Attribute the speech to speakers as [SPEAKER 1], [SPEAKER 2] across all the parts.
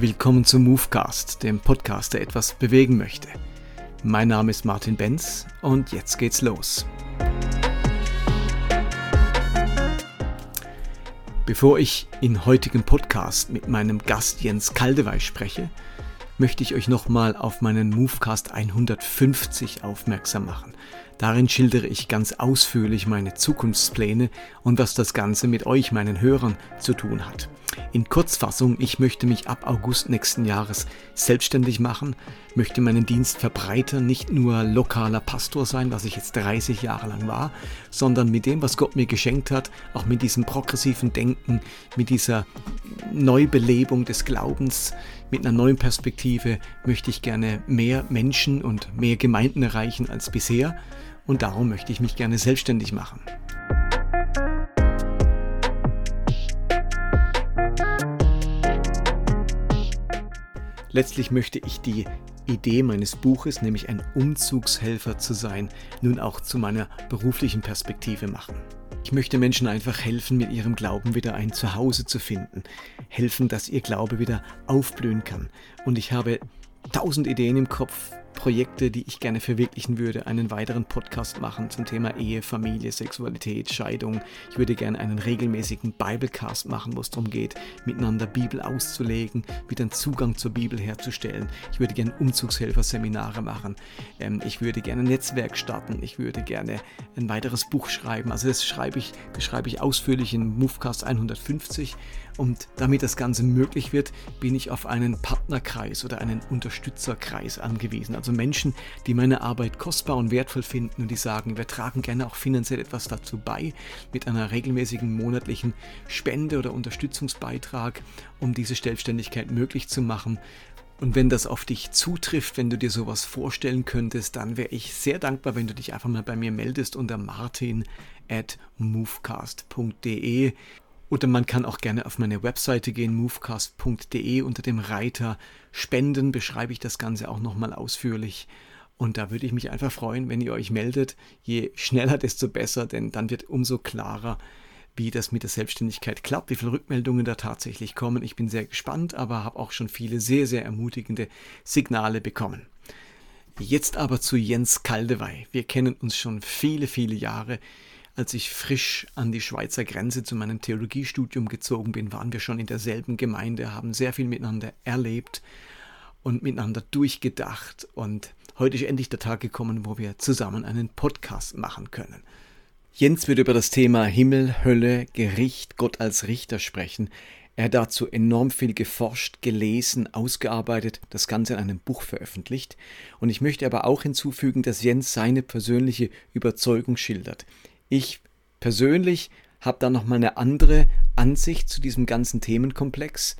[SPEAKER 1] Willkommen zum Movecast, dem Podcast, der etwas bewegen möchte. Mein Name ist Martin Benz und jetzt geht's los. Bevor ich in heutigem Podcast mit meinem Gast Jens Kaldewey spreche, möchte ich euch nochmal auf meinen Movecast 150 aufmerksam machen. Darin schildere ich ganz ausführlich meine Zukunftspläne und was das Ganze mit euch, meinen Hörern, zu tun hat. In Kurzfassung, ich möchte mich ab August nächsten Jahres selbstständig machen, möchte meinen Dienst verbreitern, nicht nur lokaler Pastor sein, was ich jetzt 30 Jahre lang war, sondern mit dem, was Gott mir geschenkt hat, auch mit diesem progressiven Denken, mit dieser Neubelebung des Glaubens, mit einer neuen Perspektive möchte ich gerne mehr Menschen und mehr Gemeinden erreichen als bisher und darum möchte ich mich gerne selbstständig machen. Letztlich möchte ich die Idee meines Buches, nämlich ein Umzugshelfer zu sein, nun auch zu meiner beruflichen Perspektive machen. Ich möchte Menschen einfach helfen, mit ihrem Glauben wieder ein Zuhause zu finden, helfen, dass ihr Glaube wieder aufblühen kann. Und ich habe tausend Ideen im Kopf, Projekte, die ich gerne verwirklichen würde, einen weiteren Podcast machen zum Thema Ehe, Familie, Sexualität, Scheidung. Ich würde gerne einen regelmäßigen Biblecast machen, wo es darum geht, miteinander Bibel auszulegen, wieder einen Zugang zur Bibel herzustellen. Ich würde gerne Umzugshelfer-Seminare machen. Ähm, ich würde gerne ein Netzwerk starten. Ich würde gerne ein weiteres Buch schreiben. Also das schreibe ich, das schreibe ich ausführlich in Movecast 150 und damit das Ganze möglich wird, bin ich auf einen Partnerkreis oder einen Unterstützerkreis angewiesen. Also Menschen, die meine Arbeit kostbar und wertvoll finden und die sagen, wir tragen gerne auch finanziell etwas dazu bei, mit einer regelmäßigen monatlichen Spende oder Unterstützungsbeitrag, um diese Selbstständigkeit möglich zu machen. Und wenn das auf dich zutrifft, wenn du dir sowas vorstellen könntest, dann wäre ich sehr dankbar, wenn du dich einfach mal bei mir meldest unter martin at movecast.de. Oder man kann auch gerne auf meine Webseite gehen, movecast.de. Unter dem Reiter Spenden beschreibe ich das Ganze auch nochmal ausführlich. Und da würde ich mich einfach freuen, wenn ihr euch meldet. Je schneller, desto besser, denn dann wird umso klarer, wie das mit der Selbstständigkeit klappt, wie viele Rückmeldungen da tatsächlich kommen. Ich bin sehr gespannt, aber habe auch schon viele sehr, sehr ermutigende Signale bekommen. Jetzt aber zu Jens Kaldewey. Wir kennen uns schon viele, viele Jahre. Als ich frisch an die Schweizer Grenze zu meinem Theologiestudium gezogen bin, waren wir schon in derselben Gemeinde, haben sehr viel miteinander erlebt und miteinander durchgedacht. Und heute ist endlich der Tag gekommen, wo wir zusammen einen Podcast machen können. Jens wird über das Thema Himmel, Hölle, Gericht, Gott als Richter sprechen. Er hat dazu enorm viel geforscht, gelesen, ausgearbeitet, das Ganze in einem Buch veröffentlicht. Und ich möchte aber auch hinzufügen, dass Jens seine persönliche Überzeugung schildert. Ich persönlich habe da nochmal eine andere Ansicht zu diesem ganzen Themenkomplex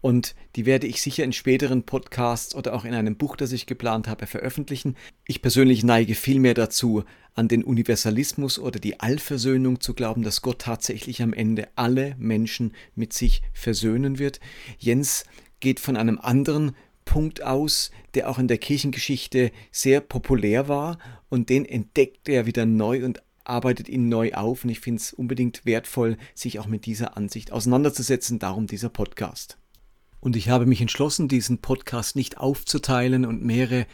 [SPEAKER 1] und die werde ich sicher in späteren Podcasts oder auch in einem Buch, das ich geplant habe, veröffentlichen. Ich persönlich neige vielmehr dazu, an den Universalismus oder die Allversöhnung zu glauben, dass Gott tatsächlich am Ende alle Menschen mit sich versöhnen wird. Jens geht von einem anderen Punkt aus, der auch in der Kirchengeschichte sehr populär war und den entdeckt er wieder neu und arbeitet ihn neu auf und ich finde es unbedingt wertvoll, sich auch mit dieser Ansicht auseinanderzusetzen. Darum dieser Podcast. Und ich habe mich entschlossen, diesen Podcast nicht aufzuteilen und mehrere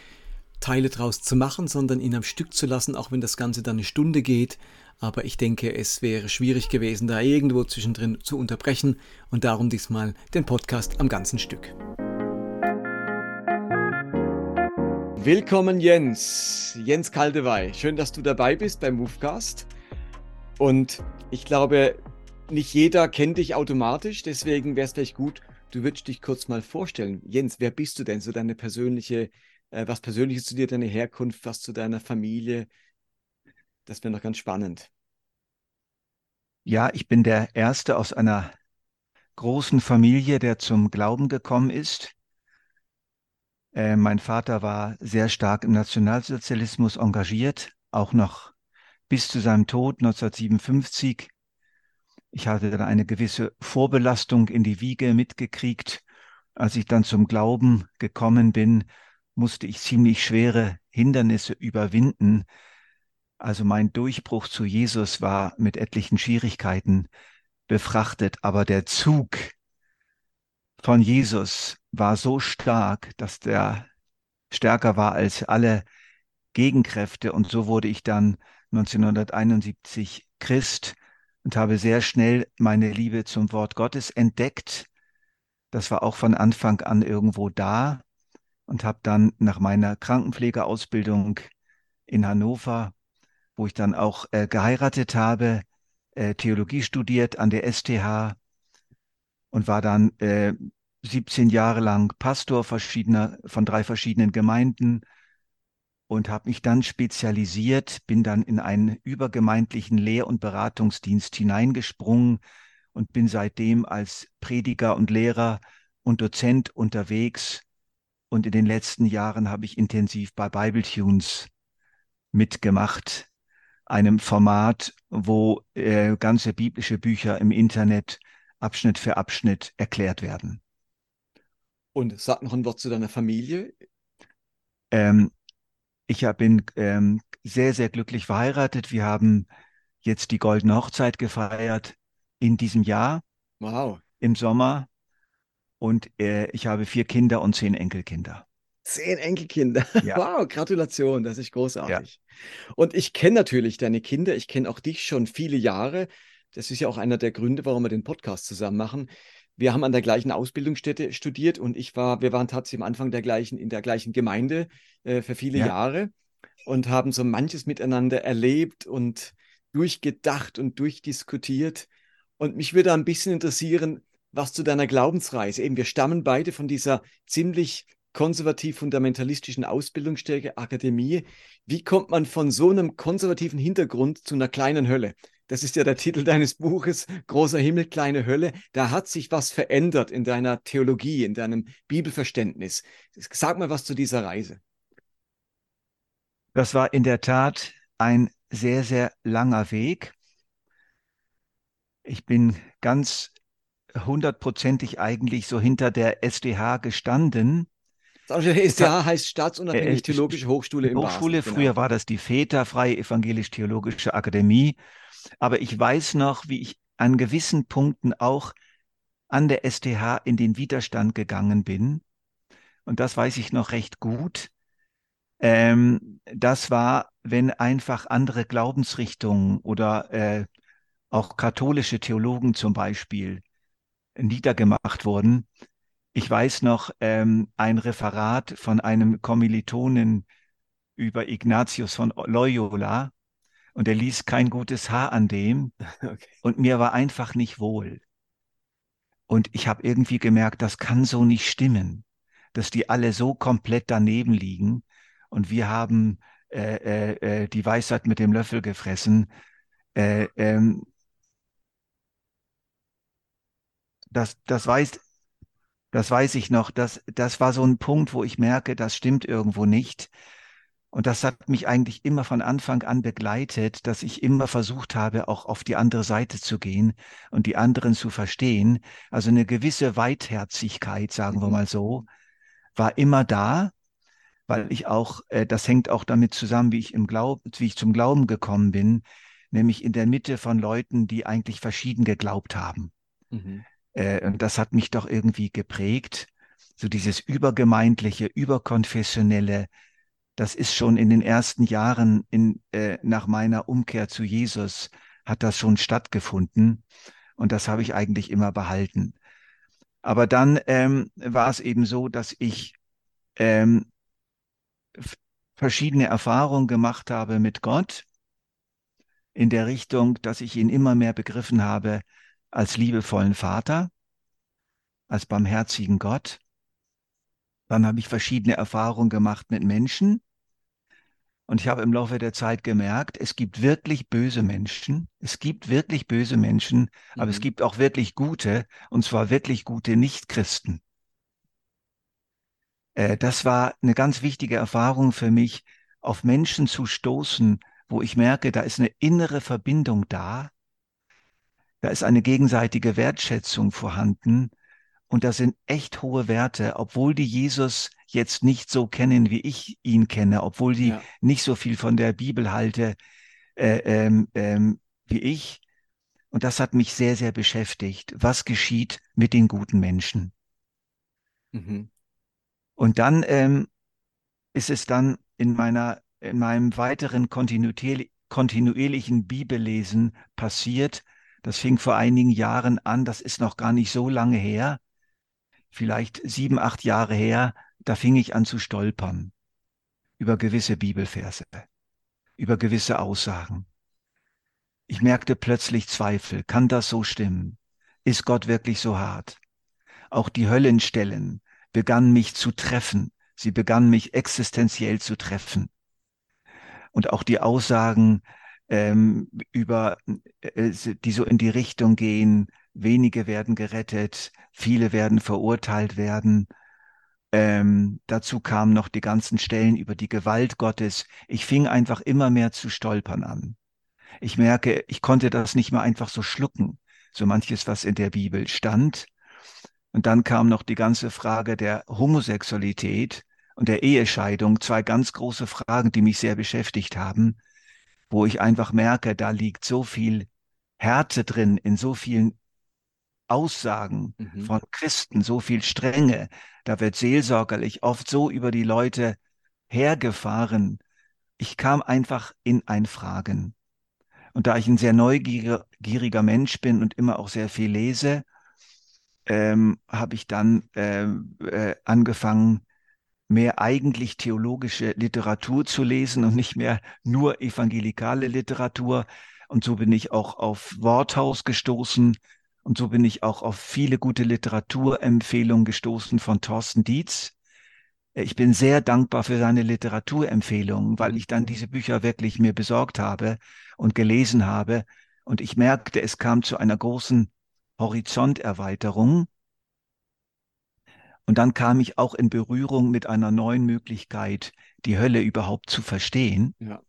[SPEAKER 1] Teile draus zu machen, sondern ihn am Stück zu lassen, auch wenn das Ganze dann eine Stunde geht. Aber ich denke, es wäre schwierig gewesen, da irgendwo zwischendrin zu unterbrechen und darum diesmal den Podcast am ganzen Stück. Willkommen Jens, Jens Kaldewey. Schön, dass du dabei bist beim Movecast. Und ich glaube, nicht jeder kennt dich automatisch, deswegen wäre es vielleicht gut, du würdest dich kurz mal vorstellen. Jens, wer bist du denn? So deine persönliche, äh, was Persönliches zu dir, deine Herkunft, was zu deiner Familie? Das wäre noch ganz spannend.
[SPEAKER 2] Ja, ich bin der Erste aus einer großen Familie, der zum Glauben gekommen ist. Äh, mein Vater war sehr stark im Nationalsozialismus engagiert, auch noch bis zu seinem Tod 1957. Ich hatte dann eine gewisse Vorbelastung in die Wiege mitgekriegt. Als ich dann zum Glauben gekommen bin, musste ich ziemlich schwere Hindernisse überwinden. Also mein Durchbruch zu Jesus war mit etlichen Schwierigkeiten befrachtet, aber der Zug von Jesus war so stark, dass der stärker war als alle Gegenkräfte. Und so wurde ich dann 1971 Christ und habe sehr schnell meine Liebe zum Wort Gottes entdeckt. Das war auch von Anfang an irgendwo da und habe dann nach meiner Krankenpflegeausbildung in Hannover, wo ich dann auch äh, geheiratet habe, äh, Theologie studiert an der STH und war dann äh, 17 Jahre lang Pastor verschiedener, von drei verschiedenen Gemeinden und habe mich dann spezialisiert, bin dann in einen übergemeindlichen Lehr- und Beratungsdienst hineingesprungen und bin seitdem als Prediger und Lehrer und Dozent unterwegs. Und in den letzten Jahren habe ich intensiv bei Bibletunes mitgemacht, einem Format, wo äh, ganze biblische Bücher im Internet Abschnitt für Abschnitt erklärt werden.
[SPEAKER 1] Und sag noch ein Wort zu deiner Familie.
[SPEAKER 2] Ähm, ich bin ähm, sehr, sehr glücklich verheiratet. Wir haben jetzt die goldene Hochzeit gefeiert in diesem Jahr.
[SPEAKER 1] Wow.
[SPEAKER 2] Im Sommer. Und äh, ich habe vier Kinder und zehn Enkelkinder.
[SPEAKER 1] Zehn Enkelkinder. Ja. Wow, Gratulation, das ist großartig. Ja. Und ich kenne natürlich deine Kinder, ich kenne auch dich schon viele Jahre. Das ist ja auch einer der Gründe, warum wir den Podcast zusammen machen. Wir haben an der gleichen Ausbildungsstätte studiert und ich war, wir waren tatsächlich am Anfang der gleichen, in der gleichen Gemeinde äh, für viele ja. Jahre und haben so manches miteinander erlebt und durchgedacht und durchdiskutiert. Und mich würde ein bisschen interessieren, was zu deiner Glaubensreise. Eben, wir stammen beide von dieser ziemlich konservativ-fundamentalistischen Ausbildungsstärke Akademie. Wie kommt man von so einem konservativen Hintergrund zu einer kleinen Hölle? Das ist ja der Titel deines Buches, Großer Himmel, kleine Hölle. Da hat sich was verändert in deiner Theologie, in deinem Bibelverständnis. Sag mal was zu dieser Reise.
[SPEAKER 2] Das war in der Tat ein sehr, sehr langer Weg. Ich bin ganz hundertprozentig eigentlich so hinter der SDH gestanden.
[SPEAKER 1] SDH heißt Staatsunabhängig äh, Theologische Hochschule in
[SPEAKER 2] Hochschule, Basel, früher genau. war das die FETA, Freie Evangelisch-Theologische Akademie. Aber ich weiß noch, wie ich an gewissen Punkten auch an der STH in den Widerstand gegangen bin. Und das weiß ich noch recht gut. Ähm, das war, wenn einfach andere Glaubensrichtungen oder äh, auch katholische Theologen zum Beispiel niedergemacht wurden. Ich weiß noch ähm, ein Referat von einem Kommilitonen über Ignatius von Loyola, und er ließ kein gutes Haar an dem. Okay. Und mir war einfach nicht wohl. Und ich habe irgendwie gemerkt, das kann so nicht stimmen, dass die alle so komplett daneben liegen. Und wir haben äh, äh, äh die Weisheit mit dem Löffel gefressen. Äh, ähm, das, das, weiß, das weiß ich noch. Das, das war so ein Punkt, wo ich merke, das stimmt irgendwo nicht. Und das hat mich eigentlich immer von Anfang an begleitet, dass ich immer versucht habe, auch auf die andere Seite zu gehen und die anderen zu verstehen. Also eine gewisse Weitherzigkeit, sagen wir mhm. mal so, war immer da, weil ich auch, äh, das hängt auch damit zusammen, wie ich im Glaub, wie ich zum Glauben gekommen bin, nämlich in der Mitte von Leuten, die eigentlich verschieden geglaubt haben. Mhm. Äh, und das hat mich doch irgendwie geprägt. So dieses übergemeindliche, überkonfessionelle, das ist schon in den ersten Jahren in, äh, nach meiner Umkehr zu Jesus hat das schon stattgefunden und das habe ich eigentlich immer behalten. Aber dann ähm, war es eben so, dass ich ähm, verschiedene Erfahrungen gemacht habe mit Gott in der Richtung, dass ich ihn immer mehr begriffen habe als liebevollen Vater, als barmherzigen Gott dann habe ich verschiedene Erfahrungen gemacht mit Menschen. Und ich habe im Laufe der Zeit gemerkt, es gibt wirklich böse Menschen. Es gibt wirklich böse Menschen, mhm. aber es mhm. gibt auch wirklich gute, und zwar wirklich gute Nichtchristen. Äh, das war eine ganz wichtige Erfahrung für mich, auf Menschen zu stoßen, wo ich merke, da ist eine innere Verbindung da. Da ist eine gegenseitige Wertschätzung vorhanden und das sind echt hohe Werte, obwohl die Jesus jetzt nicht so kennen, wie ich ihn kenne, obwohl die ja. nicht so viel von der Bibel halte äh, ähm, ähm, wie ich. Und das hat mich sehr, sehr beschäftigt. Was geschieht mit den guten Menschen? Mhm. Und dann ähm, ist es dann in meiner, in meinem weiteren kontinuierlichen Bibellesen passiert. Das fing vor einigen Jahren an. Das ist noch gar nicht so lange her. Vielleicht sieben, acht Jahre her. Da fing ich an zu stolpern über gewisse Bibelverse, über gewisse Aussagen. Ich merkte plötzlich Zweifel. Kann das so stimmen? Ist Gott wirklich so hart? Auch die Höllenstellen begannen mich zu treffen. Sie begannen mich existenziell zu treffen. Und auch die Aussagen ähm, über, äh, die so in die Richtung gehen, wenige werden gerettet, viele werden verurteilt werden. Ähm, dazu kamen noch die ganzen Stellen über die Gewalt Gottes. Ich fing einfach immer mehr zu stolpern an. Ich merke, ich konnte das nicht mehr einfach so schlucken, so manches, was in der Bibel stand. Und dann kam noch die ganze Frage der Homosexualität und der Ehescheidung, zwei ganz große Fragen, die mich sehr beschäftigt haben, wo ich einfach merke, da liegt so viel Härte drin in so vielen Aussagen mhm. von Christen, so viel Strenge. Da wird seelsorgerlich oft so über die Leute hergefahren. Ich kam einfach in ein Fragen. Und da ich ein sehr neugieriger Mensch bin und immer auch sehr viel lese, ähm, habe ich dann ähm, äh, angefangen, mehr eigentlich theologische Literatur zu lesen und nicht mehr nur evangelikale Literatur. Und so bin ich auch auf Worthaus gestoßen und so bin ich auch auf viele gute Literaturempfehlungen gestoßen von Thorsten Dietz. Ich bin sehr dankbar für seine Literaturempfehlungen, weil ich dann diese Bücher wirklich mir besorgt habe und gelesen habe. Und ich merkte, es kam zu einer großen Horizonterweiterung. Und dann kam ich auch in Berührung mit einer neuen Möglichkeit, die Hölle überhaupt zu verstehen. Ja.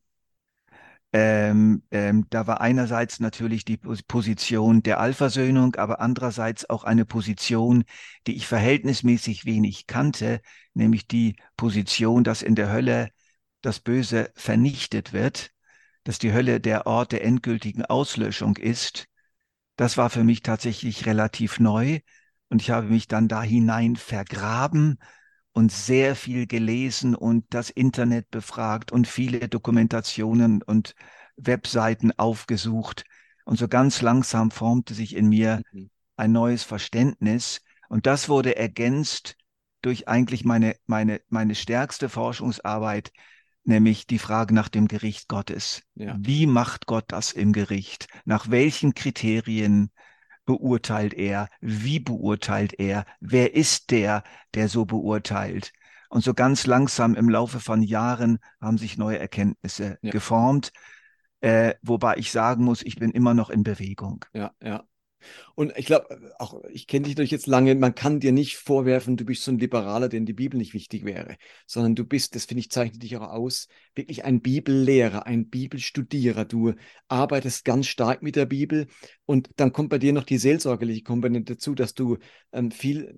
[SPEAKER 2] Ähm, ähm, da war einerseits natürlich die Position der Allversöhnung, aber andererseits auch eine Position, die ich verhältnismäßig wenig kannte, nämlich die Position, dass in der Hölle das Böse vernichtet wird, dass die Hölle der Ort der endgültigen Auslöschung ist. Das war für mich tatsächlich relativ neu und ich habe mich dann da hinein vergraben und sehr viel gelesen und das Internet befragt und viele Dokumentationen und Webseiten aufgesucht. Und so ganz langsam formte sich in mir mhm. ein neues Verständnis. Und das wurde ergänzt durch eigentlich meine, meine, meine stärkste Forschungsarbeit, nämlich die Frage nach dem Gericht Gottes. Ja. Wie macht Gott das im Gericht? Nach welchen Kriterien beurteilt er? Wie beurteilt er? Wer ist der, der so beurteilt? Und so ganz langsam im Laufe von Jahren haben sich neue Erkenntnisse ja. geformt, äh, wobei ich sagen muss, ich bin immer noch in Bewegung.
[SPEAKER 1] Ja, ja. Und ich glaube, auch ich kenne dich durch jetzt lange, man kann dir nicht vorwerfen, du bist so ein Liberaler, den die Bibel nicht wichtig wäre, sondern du bist, das finde ich, zeichnet dich auch aus, wirklich ein Bibellehrer, ein Bibelstudierer. Du arbeitest ganz stark mit der Bibel und dann kommt bei dir noch die seelsorgerliche Komponente dazu, dass du ähm, viel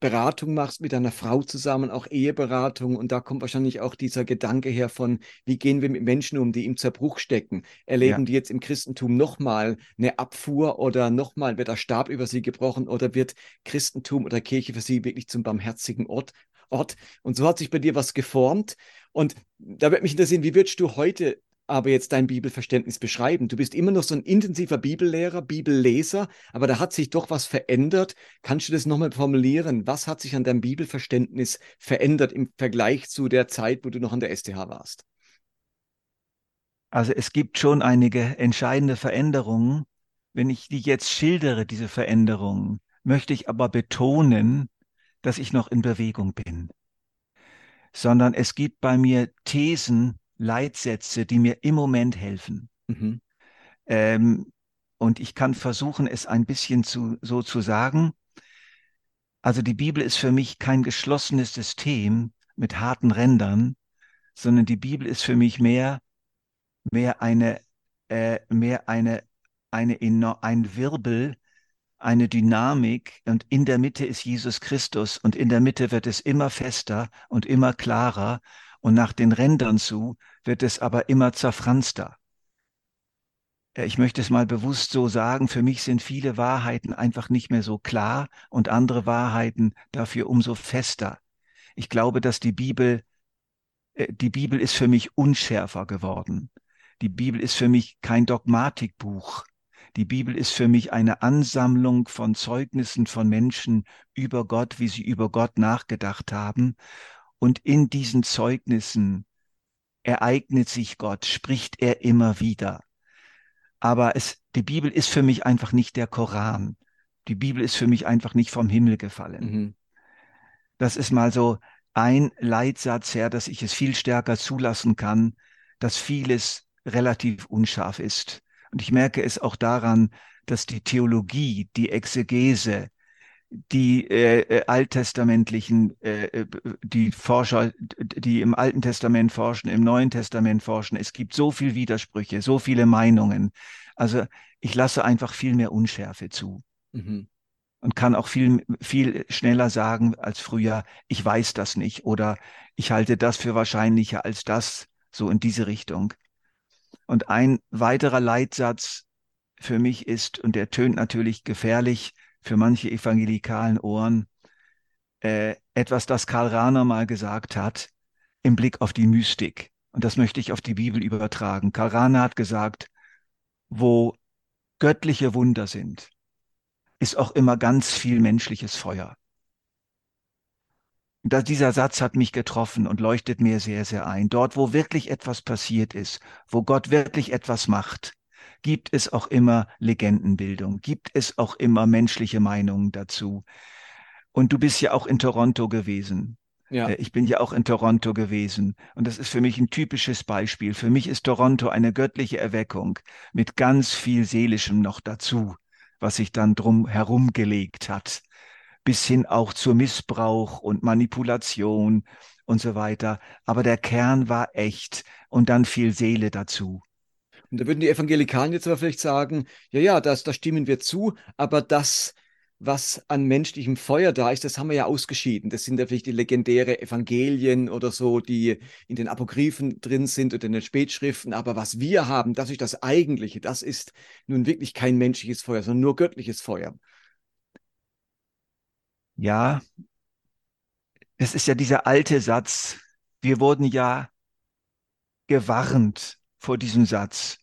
[SPEAKER 1] Beratung machst mit deiner Frau zusammen, auch Eheberatung und da kommt wahrscheinlich auch dieser Gedanke her von, wie gehen wir mit Menschen um, die im Zerbruch stecken? Erleben ja. die jetzt im Christentum nochmal eine Abfuhr oder nochmal wird der Stab über sie gebrochen oder wird Christentum oder Kirche für sie wirklich zum barmherzigen Ort? Ort. Und so hat sich bei dir was geformt. Und da würde mich interessieren, wie würdest du heute aber jetzt dein Bibelverständnis beschreiben? Du bist immer noch so ein intensiver Bibellehrer, Bibelleser, aber da hat sich doch was verändert. Kannst du das nochmal formulieren? Was hat sich an deinem Bibelverständnis verändert im Vergleich zu der Zeit, wo du noch an der STH warst?
[SPEAKER 2] Also es gibt schon einige entscheidende Veränderungen. Wenn ich die jetzt schildere, diese Veränderungen, möchte ich aber betonen, dass ich noch in Bewegung bin, sondern es gibt bei mir Thesen, Leitsätze, die mir im Moment helfen. Mhm. Ähm, und ich kann versuchen, es ein bisschen zu, so zu sagen. Also die Bibel ist für mich kein geschlossenes System mit harten Rändern, sondern die Bibel ist für mich mehr, mehr eine, äh, mehr eine eine, ein Wirbel, eine Dynamik und in der Mitte ist Jesus Christus und in der Mitte wird es immer fester und immer klarer und nach den Rändern zu wird es aber immer zerfranster. äh, ich möchte es mal bewusst so sagen, für mich sind viele Wahrheiten einfach nicht mehr so klar und andere Wahrheiten dafür umso fester. Ich glaube, dass die Bibel, äh, die Bibel ist für mich unschärfer geworden. Die Bibel ist für mich kein Dogmatikbuch. Die Bibel ist für mich eine Ansammlung von Zeugnissen von Menschen über Gott, wie sie über Gott nachgedacht haben. Und in diesen Zeugnissen ereignet sich Gott, spricht er immer wieder. Aber es, die Bibel ist für mich einfach nicht der Koran. Die Bibel ist für mich einfach nicht vom Himmel gefallen. Mhm. Das ist mal so ein Leitsatz her, dass ich es viel stärker zulassen kann, dass vieles relativ unscharf ist. Und ich merke es auch daran, dass die Theologie, die Exegese, die äh, äh alttestamentlichen, äh, äh die Forscher, die im Alten Testament forschen, im Neuen Testament forschen, es gibt so viele Widersprüche, so viele Meinungen. Also ich lasse einfach viel mehr Unschärfe zu. Mhm. Und kann auch viel, viel schneller sagen als früher, ich weiß das nicht oder ich halte das für wahrscheinlicher als das, so in diese Richtung. Und ein weiterer Leitsatz für mich ist, und der tönt natürlich gefährlich für manche evangelikalen Ohren, äh, etwas, das Karl Rahner mal gesagt hat im Blick auf die Mystik. Und das möchte ich auf die Bibel übertragen. Karl Rahner hat gesagt, wo göttliche Wunder sind, ist auch immer ganz viel menschliches Feuer. Da, dieser Satz hat mich getroffen und leuchtet mir sehr, sehr ein. Dort, wo wirklich etwas passiert ist, wo Gott wirklich etwas macht, gibt es auch immer Legendenbildung, gibt es auch immer menschliche Meinungen dazu. Und du bist ja auch in Toronto gewesen. Ja. Äh, ich bin ja auch in Toronto gewesen. Und das ist für mich ein typisches Beispiel. Für mich ist Toronto eine göttliche Erweckung mit ganz viel Seelischem noch dazu, was sich dann drum herumgelegt hat bis hin auch zu Missbrauch und Manipulation und so weiter. Aber der Kern war echt und dann viel Seele dazu.
[SPEAKER 1] Und da würden die Evangelikalen jetzt aber vielleicht sagen, ja, ja, das, da stimmen wir zu, aber das, was an menschlichem Feuer da ist, das haben wir ja ausgeschieden. Das sind ja vielleicht die legendäre Evangelien oder so, die in den Apokryphen drin sind oder in den Spätschriften. Aber was wir haben, das ist das Eigentliche. Das ist nun wirklich kein menschliches Feuer, sondern nur göttliches Feuer
[SPEAKER 2] ja, es ist ja dieser alte Satz, wir wurden ja gewarnt vor diesem Satz.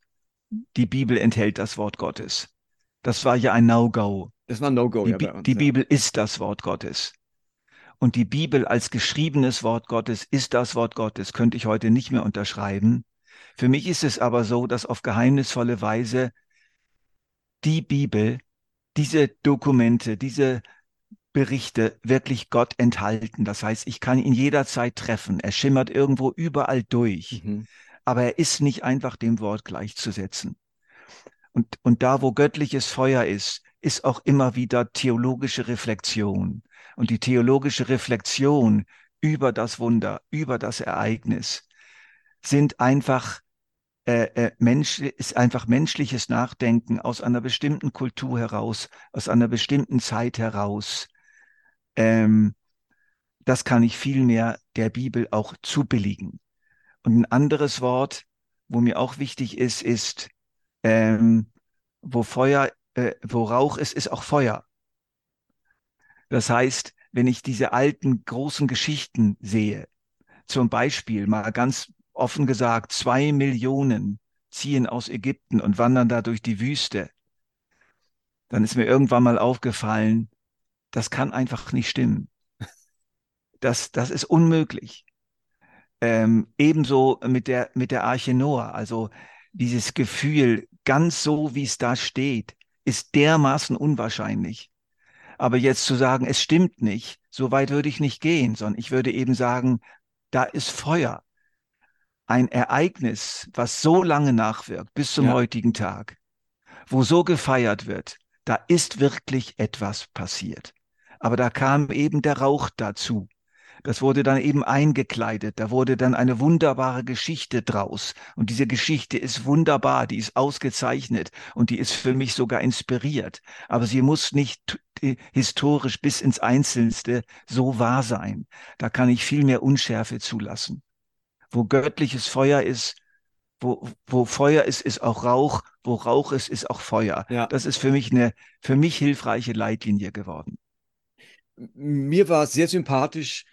[SPEAKER 2] Die Bibel enthält das Wort Gottes. Das war ja ein No-Go.
[SPEAKER 1] Das war ein No-Go,
[SPEAKER 2] ja. Uns, die ja. Bibel ist das Wort Gottes. Und die Bibel als geschriebenes Wort Gottes ist das Wort Gottes, könnte ich heute nicht mehr unterschreiben. Für mich ist es aber so, dass auf geheimnisvolle Weise die Bibel, diese Dokumente, diese Berichte wirklich Gott enthalten. Das heißt, ich kann ihn jederzeit treffen. Er schimmert irgendwo überall durch. Mhm. Aber er ist nicht einfach dem Wort gleichzusetzen. Und, und da, wo göttliches Feuer ist, ist auch immer wieder theologische Reflexion. Und die theologische Reflexion über das Wunder, über das Ereignis, sind einfach äh, äh, Mensch, ist einfach menschliches Nachdenken aus einer bestimmten Kultur heraus, aus einer bestimmten Zeit heraus, ähm, das kann ich vielmehr der Bibel auch zubilligen. Und ein anderes Wort, wo mir auch wichtig ist, ist, ähm, wo Feuer, äh, wo Rauch ist, ist auch Feuer. Das heißt, wenn ich diese alten großen Geschichten sehe, zum Beispiel mal ganz offen gesagt, zwei Millionen ziehen aus Ägypten und wandern da durch die Wüste, dann ist mir irgendwann mal aufgefallen, das kann einfach nicht stimmen. Das, das ist unmöglich. Ähm, ebenso mit der, mit der Arche Noah. Also dieses Gefühl, ganz so wie es da steht, ist dermaßen unwahrscheinlich. Aber jetzt zu sagen, es stimmt nicht, so weit würde ich nicht gehen, sondern ich würde eben sagen, da ist Feuer. Ein Ereignis, was so lange nachwirkt, bis zum ja. heutigen Tag, wo so gefeiert wird, da ist wirklich etwas passiert. Aber da kam eben der Rauch dazu. Das wurde dann eben eingekleidet. Da wurde dann eine wunderbare Geschichte draus. Und diese Geschichte ist wunderbar, die ist ausgezeichnet und die ist für mich sogar inspiriert. Aber sie muss nicht historisch bis ins Einzelste so wahr sein. Da kann ich viel mehr Unschärfe zulassen. Wo göttliches Feuer ist, wo, wo Feuer ist, ist auch Rauch wo Rauch ist, ist auch Feuer.
[SPEAKER 1] Ja.
[SPEAKER 2] Das ist für mich eine für mich hilfreiche Leitlinie geworden.
[SPEAKER 1] Mir war sehr sympathisch,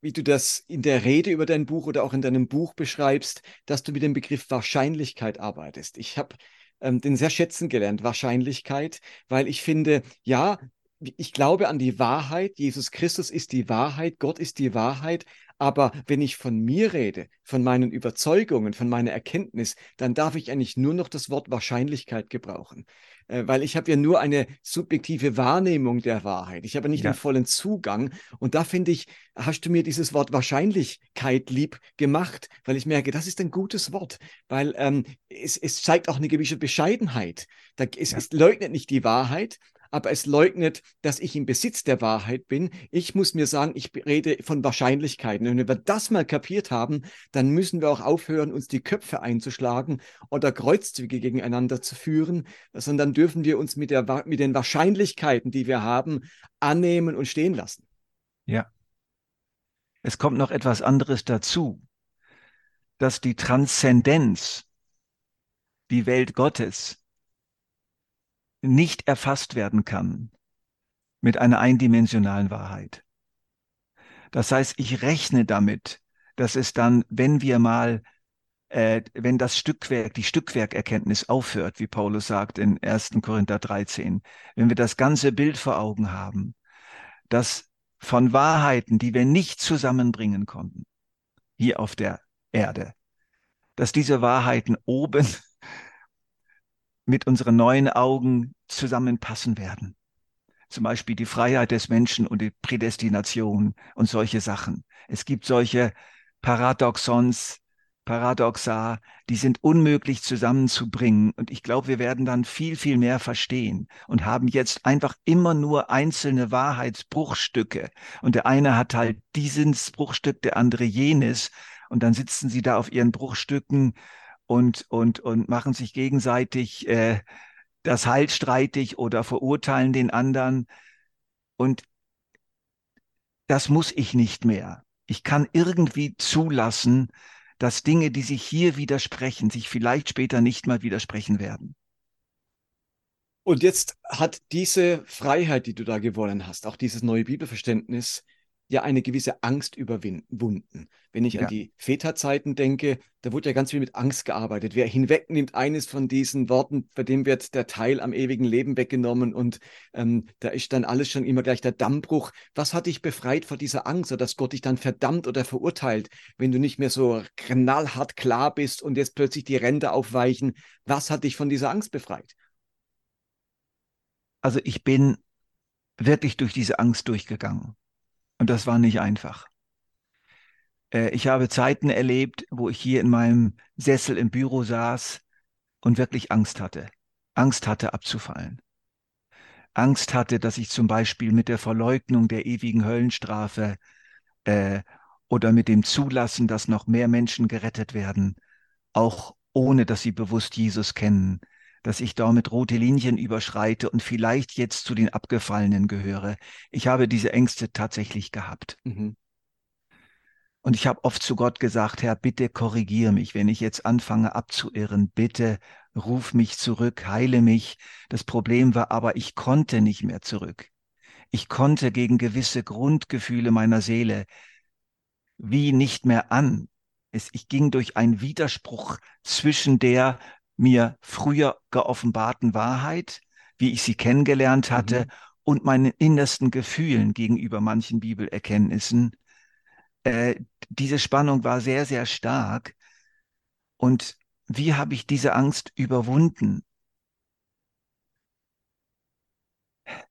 [SPEAKER 1] wie du das in der Rede über dein Buch oder auch in deinem Buch beschreibst, dass du mit dem Begriff Wahrscheinlichkeit arbeitest. Ich habe ähm, den sehr schätzen gelernt, Wahrscheinlichkeit, weil ich finde, ja, ich glaube an die Wahrheit. Jesus Christus ist die Wahrheit, Gott ist die Wahrheit. Aber wenn ich von mir rede, von meinen Überzeugungen, von meiner Erkenntnis, dann darf ich eigentlich nur noch das Wort Wahrscheinlichkeit gebrauchen. Äh, weil ich habe ja nur eine subjektive Wahrnehmung der Wahrheit. Ich habe nicht ja. den vollen Zugang. Und da finde ich, hast du mir dieses Wort Wahrscheinlichkeit lieb gemacht, weil ich merke, das ist ein gutes Wort, weil ähm, es, es zeigt auch eine gewisse Bescheidenheit. Da, es, ja. es leugnet nicht die Wahrheit, aber es leugnet, dass ich im Besitz der Wahrheit bin. Ich muss mir sagen, ich rede von Wahrscheinlichkeiten. Und wenn wir das mal kapiert haben, dann müssen wir auch aufhören, uns die Köpfe einzuschlagen oder Kreuzzüge gegeneinander zu führen, sondern dürfen wir uns mit, der, mit den Wahrscheinlichkeiten, die wir haben, annehmen und stehen lassen.
[SPEAKER 2] Ja. Es kommt noch etwas anderes dazu, dass die Transzendenz, die Welt Gottes, nicht erfasst werden kann mit einer eindimensionalen Wahrheit. Das heißt, ich rechne damit, dass es dann, wenn wir mal, äh, wenn das Stückwerk, die Stückwerkerkenntnis aufhört, wie Paulus sagt in 1. Korinther 13, wenn wir das ganze Bild vor Augen haben, dass von Wahrheiten, die wir nicht zusammenbringen konnten, hier auf der Erde, dass diese Wahrheiten oben mit unseren neuen Augen zusammenpassen werden. Zum Beispiel die Freiheit des Menschen und die Prädestination und solche Sachen. Es gibt solche Paradoxons, Paradoxa, die sind unmöglich zusammenzubringen. Und ich glaube, wir werden dann viel, viel mehr verstehen und haben jetzt einfach immer nur einzelne Wahrheitsbruchstücke. Und der eine hat halt dieses Bruchstück, der andere jenes. Und dann sitzen sie da auf ihren Bruchstücken und, und, und machen sich gegenseitig äh, das Heil streitig oder verurteilen den anderen. Und das muss ich nicht mehr. Ich kann irgendwie zulassen, dass Dinge, die sich hier widersprechen, sich vielleicht später nicht mal widersprechen werden.
[SPEAKER 1] Und jetzt hat diese Freiheit, die du da gewonnen hast, auch dieses neue Bibelverständnis, ja eine gewisse Angst überwunden. Wenn ich ja. an die Väterzeiten denke, da wurde ja ganz viel mit Angst gearbeitet. Wer hinwegnimmt eines von diesen Worten, bei dem wird der Teil am ewigen Leben weggenommen und ähm, da ist dann alles schon immer gleich der Dammbruch. Was hat dich befreit vor dieser Angst, oder dass Gott dich dann verdammt oder verurteilt, wenn du nicht mehr so knallhart klar bist und jetzt plötzlich die Ränder aufweichen? Was hat dich von dieser Angst befreit?
[SPEAKER 2] Also ich bin wirklich durch diese Angst durchgegangen. Und das war nicht einfach. Äh, ich habe Zeiten erlebt, wo ich hier in meinem Sessel im Büro saß und wirklich Angst hatte. Angst hatte abzufallen. Angst hatte, dass ich zum Beispiel mit der Verleugnung der ewigen Höllenstrafe äh, oder mit dem Zulassen, dass noch mehr Menschen gerettet werden, auch ohne dass sie bewusst Jesus kennen, dass ich damit rote Linien überschreite und vielleicht jetzt zu den Abgefallenen gehöre. Ich habe diese Ängste tatsächlich gehabt. Mhm. Und ich habe oft zu Gott gesagt, Herr, bitte korrigiere mich, wenn ich jetzt anfange abzuirren. Bitte ruf mich zurück, heile mich. Das Problem war aber, ich konnte nicht mehr zurück. Ich konnte gegen gewisse Grundgefühle meiner Seele wie nicht mehr an. Es, ich ging durch einen Widerspruch zwischen der mir früher geoffenbarten Wahrheit, wie ich sie kennengelernt hatte, mhm. und meinen innersten Gefühlen gegenüber manchen Bibelerkenntnissen. Äh, diese Spannung war sehr, sehr stark. Und wie habe ich diese Angst überwunden?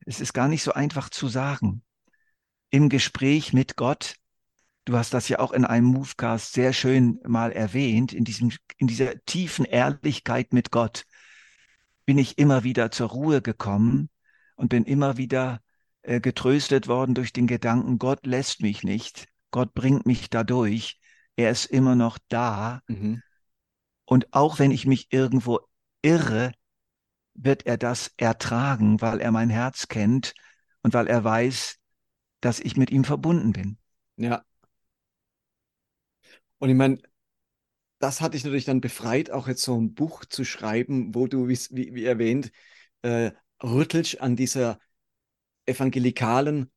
[SPEAKER 2] Es ist gar nicht so einfach zu sagen. Im Gespräch mit Gott Du hast das ja auch in einem Movecast sehr schön mal erwähnt. In diesem, in dieser tiefen Ehrlichkeit mit Gott bin ich immer wieder zur Ruhe gekommen und bin immer wieder äh, getröstet worden durch den Gedanken, Gott lässt mich nicht. Gott bringt mich dadurch. Er ist immer noch da. Mhm. Und auch wenn ich mich irgendwo irre, wird er das ertragen, weil er mein Herz kennt und weil er weiß, dass ich mit ihm verbunden bin.
[SPEAKER 1] Ja, und ich meine, das hat dich natürlich dann befreit, auch jetzt so ein Buch zu schreiben, wo du, wie, wie erwähnt, äh, rüttelst an dieser evangelikalen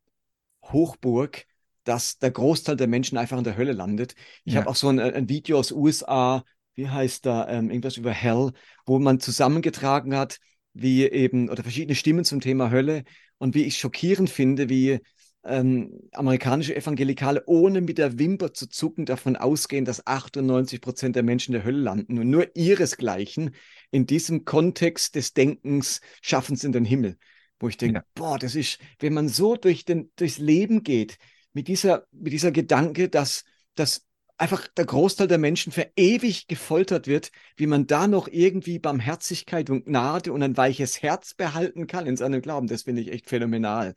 [SPEAKER 1] Hochburg, dass der Großteil der Menschen einfach in der Hölle landet. Ich ja. habe auch so ein, ein, Video aus USA, wie heißt da, ähm, irgendwas über Hell, wo man zusammengetragen hat, wie eben, oder verschiedene Stimmen zum Thema Hölle und wie ich schockierend finde, wie ähm, amerikanische Evangelikale ohne mit der Wimper zu zucken davon ausgehen, dass 98 Prozent der Menschen in der Hölle landen und nur ihresgleichen in diesem Kontext des Denkens schaffen es in den Himmel. Wo ich denke, ja. boah, das ist, wenn man so durch den, durchs Leben geht, mit dieser, mit dieser Gedanke, dass, dass einfach der Großteil der Menschen für ewig gefoltert wird, wie man da noch irgendwie Barmherzigkeit und Gnade und ein weiches Herz behalten kann in seinem Glauben, das finde ich echt phänomenal.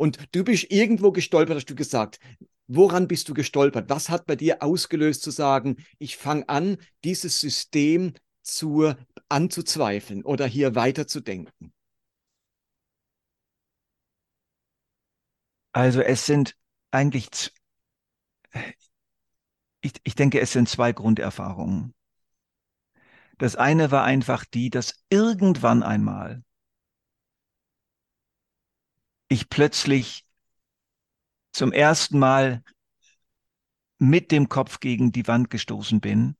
[SPEAKER 1] Und du bist irgendwo gestolpert, hast du gesagt. Woran bist du gestolpert? Was hat bei dir ausgelöst zu sagen, ich fange an, dieses System zu, anzuzweifeln oder hier weiterzudenken?
[SPEAKER 2] Also es sind eigentlich, ich, ich denke, es sind zwei Grunderfahrungen. Das eine war einfach die, dass irgendwann einmal ich plötzlich zum ersten Mal mit dem Kopf gegen die Wand gestoßen bin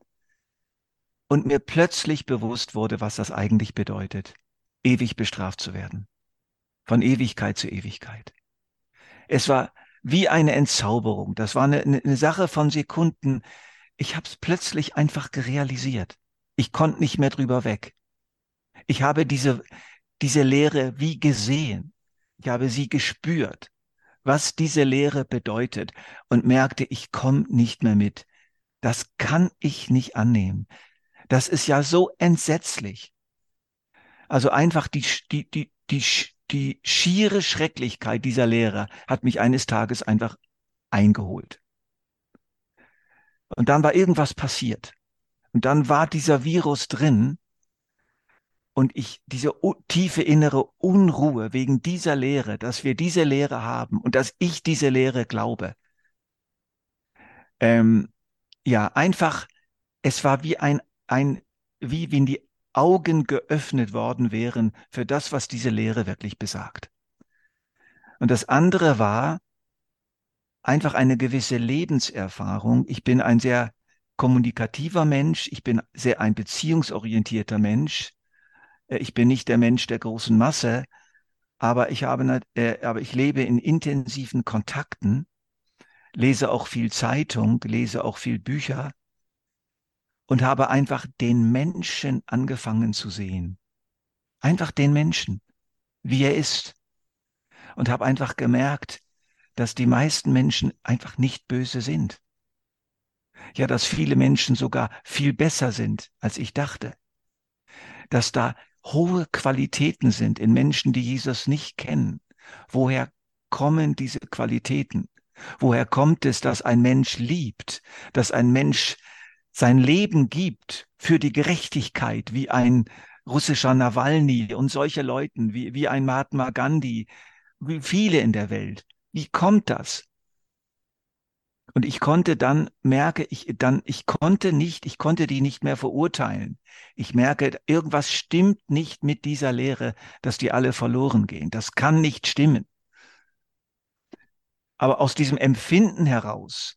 [SPEAKER 2] und mir plötzlich bewusst wurde, was das eigentlich bedeutet, ewig bestraft zu werden. Von Ewigkeit zu Ewigkeit. Es war wie eine Entzauberung. Das war eine, eine Sache von Sekunden. Ich habe es plötzlich einfach gerealisiert. Ich konnte nicht mehr drüber weg. Ich habe diese, diese Lehre wie gesehen. Ich habe sie gespürt, was diese Lehre bedeutet und merkte, ich komme nicht mehr mit. Das kann ich nicht annehmen. Das ist ja so entsetzlich. Also einfach die, die, die, die, die schiere Schrecklichkeit dieser Lehre hat mich eines Tages einfach eingeholt. Und dann war irgendwas passiert. Und dann war dieser Virus drin und ich diese tiefe innere Unruhe wegen dieser Lehre, dass wir diese Lehre haben und dass ich diese Lehre glaube. Ähm, ja, einfach, es war wie ein, ein, wie wenn die Augen geöffnet worden wären für das, was diese Lehre wirklich besagt. Und das andere war einfach eine gewisse Lebenserfahrung. Ich bin ein sehr kommunikativer Mensch, ich bin sehr ein beziehungsorientierter Mensch. Äh, ich bin nicht der Mensch der großen Masse, aber ich habe, äh, aber ich lebe in intensiven Kontakten, lese auch viel Zeitung, lese auch viel Bücher und habe einfach den Menschen angefangen zu sehen. Einfach den Menschen, wie er ist. Und habe einfach gemerkt, dass die meisten Menschen einfach nicht böse sind. Ja, dass viele Menschen sogar viel besser sind, als ich dachte. Dass da hohe Qualitäten sind in Menschen, die Jesus nicht kennen. Woher kommen diese Qualitäten? Woher kommt es, dass ein Mensch liebt, dass ein Mensch sein Leben gibt für die Gerechtigkeit, wie ein russischer Nawalny und solche Leuten, wie, wie ein Mahatma Gandhi, wie viele in der Welt. Wie kommt das? Und ich konnte dann, merke ich dann, ich konnte nicht, ich konnte die nicht mehr verurteilen. Ich merke, irgendwas stimmt nicht mit dieser Lehre, dass die alle verloren gehen. Das kann nicht stimmen. Aber aus diesem Empfinden heraus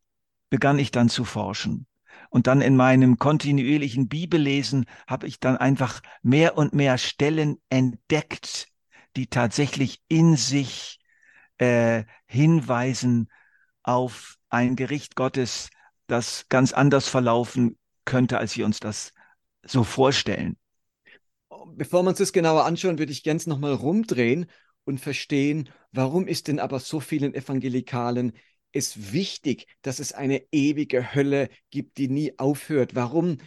[SPEAKER 2] begann ich dann zu forschen. Und dann in meinem kontinuierlichen Bibellesen habe ich dann einfach mehr und mehr Stellen entdeckt, die tatsächlich in sich äh, hinweisen auf ein Gericht Gottes, das ganz anders verlaufen könnte, als wir uns das so vorstellen.
[SPEAKER 1] Bevor wir uns das genauer anschauen, würde ich ganz nochmal rumdrehen und verstehen, warum ist denn aber so vielen Evangelikalen es wichtig, dass es eine ewige Hölle gibt, die nie aufhört? Warum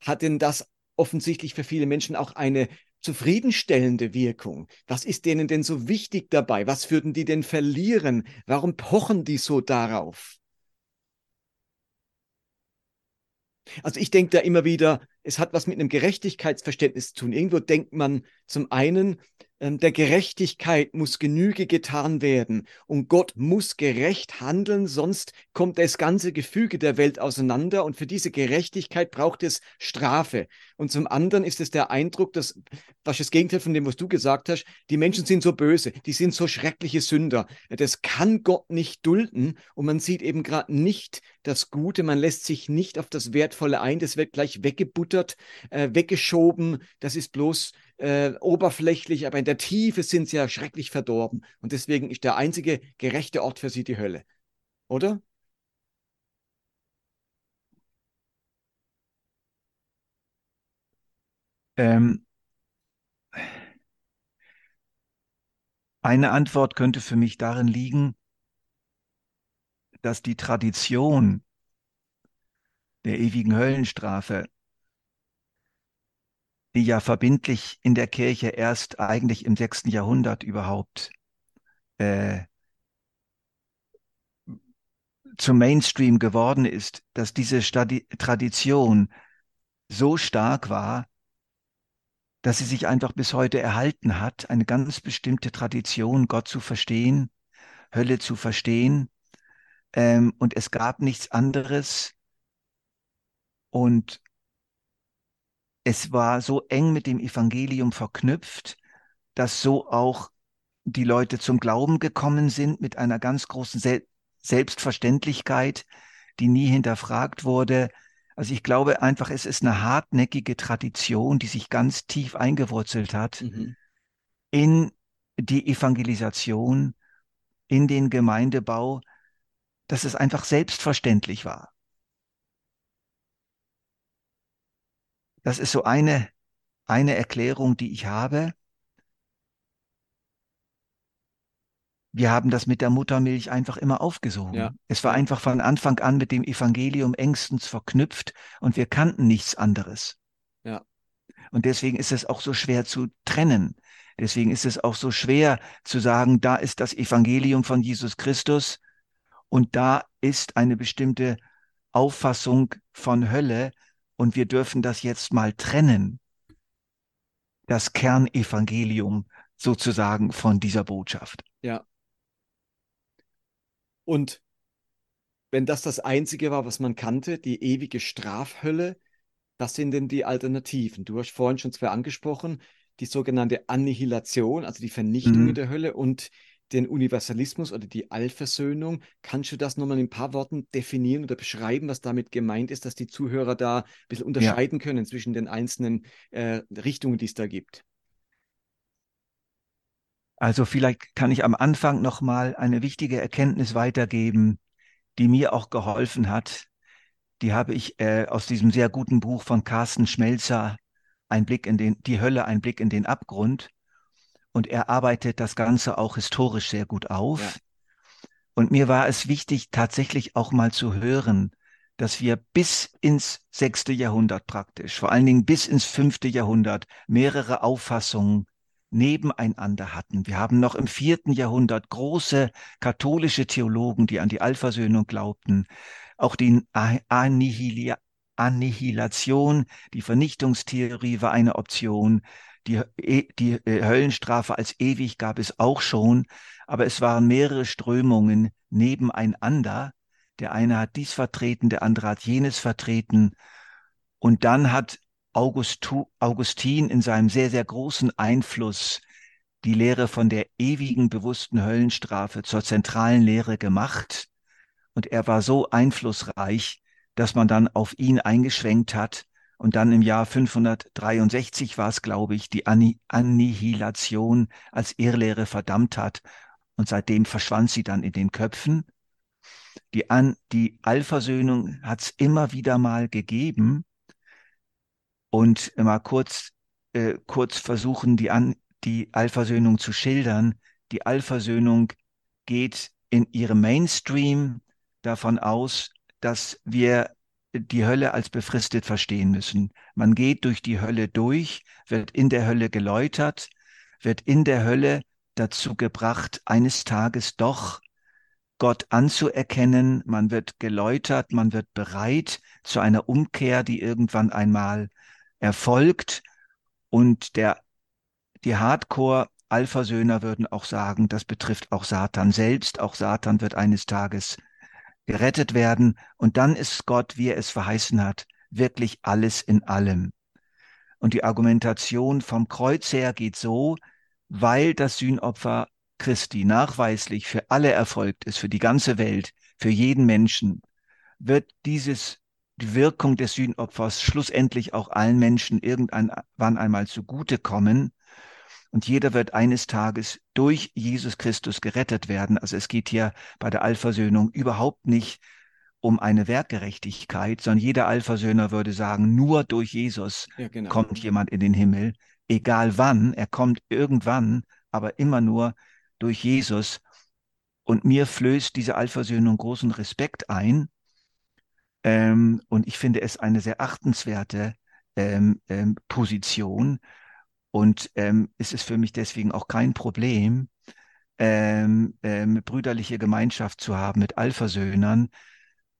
[SPEAKER 1] hat denn das offensichtlich für viele Menschen auch eine zufriedenstellende Wirkung? Was ist denen denn so wichtig dabei? Was würden die denn verlieren? Warum pochen die so darauf? Also ich denke da immer wieder, es hat was mit einem Gerechtigkeitsverständnis zu tun. Irgendwo denkt man zum einen, ähm, der Gerechtigkeit muss Genüge getan werden und Gott muss gerecht handeln, sonst kommt das ganze Gefüge der Welt auseinander und für diese Gerechtigkeit braucht es Strafe. Und zum anderen ist es der Eindruck, dass, was das Gegenteil von dem, was du gesagt hast, die Menschen sind so böse, die sind so schreckliche Sünder. Das kann Gott nicht dulden und man sieht eben gerade nicht das Gute, man lässt sich nicht auf das Wertvolle ein, das wird gleich weggebuttert, äh, weggeschoben, das ist bloß äh, oberflächlich, aber in der Tiefe sind sie ja schrecklich verdorben. Und deswegen ist der einzige gerechte Ort für sie die Hölle. Oder?
[SPEAKER 2] Ähm, eine Antwort könnte für mich darin liegen, dass die Tradition der ewigen Höllenstrafe die ja verbindlich in der Kirche erst eigentlich im sechsten Jahrhundert überhaupt äh, zum Mainstream geworden ist, dass diese Stadi Tradition so stark war, dass sie sich einfach bis heute erhalten hat, eine ganz bestimmte Tradition, Gott zu verstehen, Hölle zu verstehen. Ähm, und es gab nichts anderes. Und es war so eng mit dem Evangelium verknüpft, dass so auch die Leute zum Glauben gekommen sind mit einer ganz großen Sel Selbstverständlichkeit, die nie hinterfragt wurde. Also ich glaube einfach, es ist eine hartnäckige Tradition, die sich ganz tief eingewurzelt hat mhm. in die Evangelisation, in den Gemeindebau, dass es einfach selbstverständlich war. Das ist so eine, eine Erklärung, die ich habe. Wir haben das mit der Muttermilch einfach immer aufgesogen. Ja. Es war einfach von Anfang an mit dem Evangelium engstens verknüpft und wir kannten nichts anderes. Ja. Und deswegen ist es auch so schwer zu trennen. Deswegen ist es auch so schwer zu sagen, da ist das Evangelium von Jesus Christus und da ist eine bestimmte Auffassung von Hölle, und wir dürfen das jetzt mal trennen, das Kernevangelium sozusagen von dieser Botschaft.
[SPEAKER 1] Ja. Und wenn das das Einzige war, was man kannte, die ewige Strafhölle, was sind denn die Alternativen? Du hast vorhin schon zwei angesprochen, die sogenannte Annihilation, also die Vernichtung mhm. in der Hölle und den Universalismus oder die Allversöhnung. Kannst du das nochmal in ein paar Worten definieren oder beschreiben, was damit gemeint ist, dass die Zuhörer da ein bisschen unterscheiden ja. können zwischen den einzelnen äh, Richtungen, die es da gibt?
[SPEAKER 2] Also vielleicht kann ich am Anfang nochmal eine wichtige Erkenntnis weitergeben, die mir auch geholfen hat. Die habe ich äh, aus diesem sehr guten Buch von Carsten Schmelzer, Ein Blick in den, die Hölle, ein Blick in den Abgrund. Und er arbeitet das Ganze auch historisch sehr gut auf. Ja. Und mir war es wichtig, tatsächlich auch mal zu hören, dass wir bis ins sechste Jahrhundert praktisch, vor allen Dingen bis ins fünfte Jahrhundert, mehrere Auffassungen nebeneinander hatten. Wir haben noch im vierten Jahrhundert große katholische Theologen, die an die Allversöhnung glaubten. Auch die Annihil Annihilation, die Vernichtungstheorie war eine Option. Die, e, die äh, Höllenstrafe als ewig gab es auch schon, aber es waren mehrere Strömungen nebeneinander. Der eine hat dies vertreten, der andere hat jenes vertreten. Und dann hat Augustu, Augustin in seinem sehr, sehr großen Einfluss die Lehre von der ewigen bewussten Höllenstrafe zur zentralen Lehre gemacht. Und er war so einflussreich, dass man dann auf ihn eingeschwenkt hat und dann im Jahr 563 war es, glaube ich, die Annihilation als Irrlehre verdammt hat. Und seitdem verschwand sie dann in den Köpfen. Die, An die Allversöhnung hat es immer wieder mal gegeben. Und mal kurz, äh, kurz versuchen, die, An die Allversöhnung zu schildern. Die Allversöhnung geht in ihrem Mainstream davon aus, dass wir die Hölle als befristet verstehen müssen. Man geht durch die Hölle durch, wird in der Hölle geläutert, wird in der Hölle dazu gebracht, eines Tages doch Gott anzuerkennen, man wird geläutert, man wird bereit zu einer Umkehr, die irgendwann einmal erfolgt. Und der, die Hardcore-Alphasöhner würden auch sagen, das betrifft auch Satan selbst. Auch Satan wird eines Tages gerettet werden. Und dann ist Gott, wie er es verheißen hat, wirklich alles in allem. Und die Argumentation vom Kreuz her geht so, weil das Sühnopfer Christi nachweislich für alle erfolgt ist, für die ganze Welt, für jeden Menschen, wird dieses, die Wirkung des Sühnopfers schlussendlich auch allen Menschen irgendwann einmal zugutekommen. Und jeder wird eines Tages durch Jesus Christus gerettet werden. Also es geht hier bei der Allversöhnung überhaupt nicht um eine Werkgerechtigkeit, sondern jeder Allversöhner würde sagen, nur durch Jesus ja, genau. kommt jemand in den Himmel. Egal wann, er kommt irgendwann, aber immer nur durch Jesus. Und mir flößt diese Allversöhnung großen Respekt ein. Ähm, und ich finde es eine sehr achtenswerte ähm, ähm, Position. Und ähm, es ist für mich deswegen auch kein Problem, ähm, ähm, brüderliche Gemeinschaft zu haben mit Allversöhnern,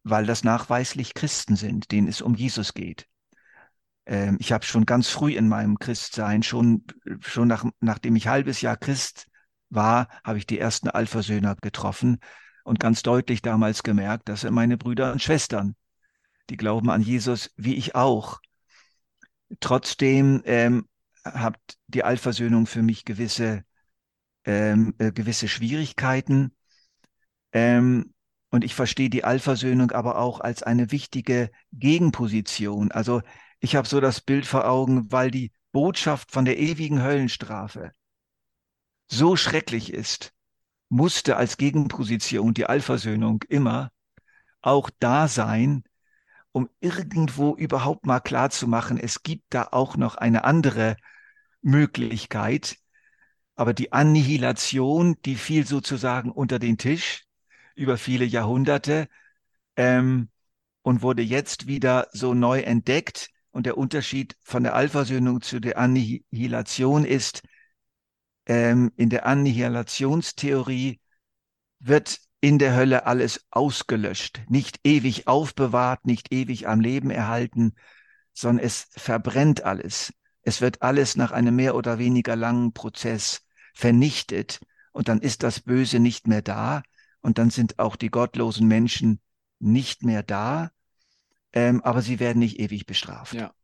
[SPEAKER 2] weil das nachweislich Christen sind, denen es um Jesus geht. Ähm, ich habe schon ganz früh in meinem Christsein, schon, schon nach, nachdem ich halbes Jahr Christ war, habe ich die ersten Alphasöhner getroffen und ganz deutlich damals gemerkt, das sind meine Brüder und Schwestern. Die glauben an Jesus, wie ich auch. Trotzdem ähm, hat die Allversöhnung für mich gewisse, ähm, äh, gewisse Schwierigkeiten. Ähm, und ich verstehe die Allversöhnung aber auch als eine wichtige Gegenposition. Also ich habe so das Bild vor Augen, weil die Botschaft von der ewigen Höllenstrafe so schrecklich ist, musste als Gegenposition die Allversöhnung immer auch da sein, um irgendwo überhaupt mal klar zu machen, es gibt da auch noch eine andere Möglichkeit. Aber die Annihilation, die fiel sozusagen unter den Tisch über viele Jahrhunderte ähm, und wurde jetzt wieder so neu entdeckt. Und der Unterschied von der Allversöhnung zu der Annihilation ist, ähm, in der Annihilationstheorie wird in der Hölle alles ausgelöscht, nicht ewig aufbewahrt, nicht ewig am Leben erhalten, sondern es verbrennt alles. Es wird alles nach einem mehr oder weniger langen Prozess vernichtet und dann ist das Böse nicht mehr da und dann sind auch die gottlosen Menschen nicht mehr da, ähm, aber sie werden nicht ewig bestraft.
[SPEAKER 1] Ja.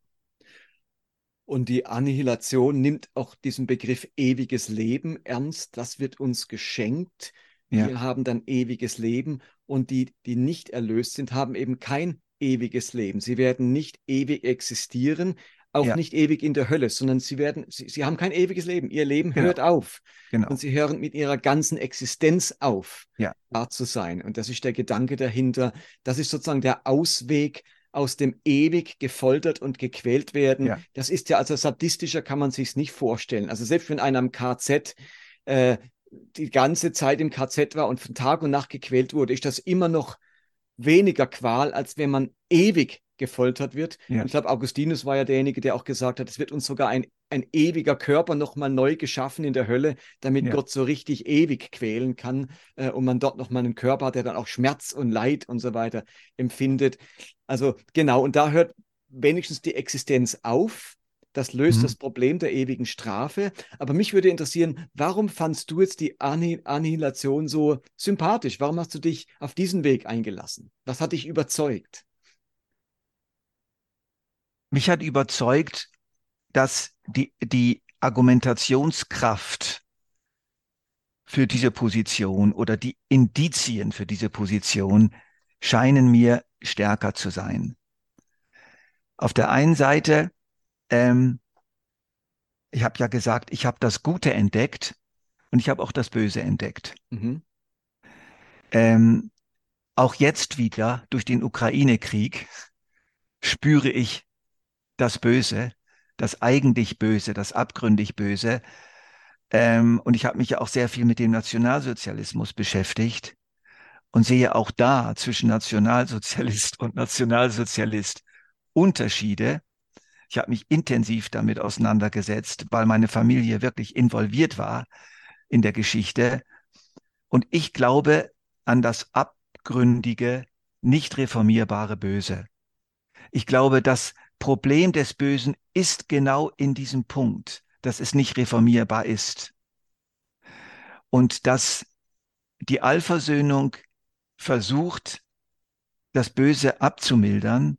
[SPEAKER 1] Und die Annihilation nimmt auch diesen Begriff ewiges Leben ernst. Das wird uns geschenkt. Ja. Wir haben dann ewiges Leben und die, die nicht erlöst sind, haben eben kein ewiges Leben. Sie werden nicht ewig existieren, auch ja. nicht ewig in der Hölle, sondern sie werden, sie, sie haben kein ewiges Leben. Ihr Leben genau. hört auf. Genau. Und sie hören mit ihrer ganzen Existenz auf, ja. da zu sein. Und das ist der Gedanke dahinter. Das ist sozusagen der Ausweg aus dem ewig gefoltert und gequält werden. Ja. Das ist ja, also sadistischer kann man sich nicht vorstellen. Also selbst wenn einer im KZ äh, die ganze Zeit im KZ war und von Tag und Nacht gequält wurde, ist das immer noch weniger Qual, als wenn man ewig gefoltert wird. Ja. Ich glaube, Augustinus war ja derjenige, der auch gesagt hat, es wird uns sogar ein, ein ewiger Körper nochmal neu geschaffen in der Hölle, damit ja. Gott so richtig ewig quälen kann äh, und man dort nochmal einen Körper hat, der dann auch Schmerz und Leid und so weiter empfindet. Also genau, und da hört wenigstens die Existenz auf. Das löst mhm. das Problem der ewigen Strafe. Aber mich würde interessieren, warum fandst du jetzt die Annihilation so sympathisch? Warum hast du dich auf diesen Weg eingelassen? Was hat dich überzeugt?
[SPEAKER 2] Mich hat überzeugt, dass die, die Argumentationskraft für diese Position oder die Indizien für diese Position scheinen mir stärker zu sein. Auf der einen Seite, ähm, ich habe ja gesagt, ich habe das Gute entdeckt und ich habe auch das Böse entdeckt. Mhm. Ähm, auch jetzt wieder durch den Ukraine-Krieg spüre ich das Böse, das eigentlich Böse, das abgründig Böse. Ähm, und ich habe mich ja auch sehr viel mit dem Nationalsozialismus beschäftigt und sehe auch da zwischen Nationalsozialist und Nationalsozialist Unterschiede. Ich habe mich intensiv damit auseinandergesetzt, weil meine Familie wirklich involviert war in der Geschichte. Und ich glaube, an das abgründige, nicht reformierbare Böse. Ich glaube, das Problem des Bösen ist genau in diesem Punkt, dass es nicht reformierbar ist. Und dass die Allversöhnung versucht, das Böse abzumildern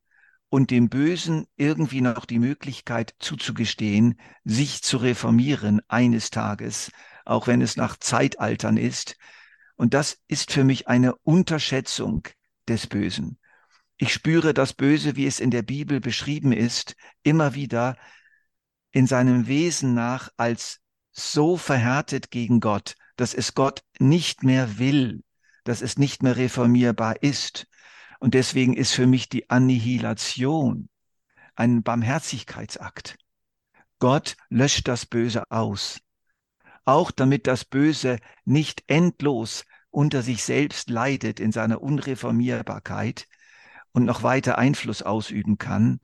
[SPEAKER 2] und dem Bösen irgendwie noch die Möglichkeit zuzugestehen, sich zu reformieren eines Tages, auch wenn es nach Zeitaltern ist. Und das ist für mich eine Unterschätzung des Bösen. Ich spüre das Böse, wie es in der Bibel beschrieben ist, immer wieder in seinem Wesen nach als so verhärtet gegen Gott, dass es Gott nicht mehr will, dass es nicht mehr reformierbar ist. Und deswegen ist für mich die Annihilation ein Barmherzigkeitsakt. Gott löscht das Böse aus. Auch damit das Böse nicht endlos unter sich selbst leidet in seiner Unreformierbarkeit und noch weiter Einfluss ausüben kann.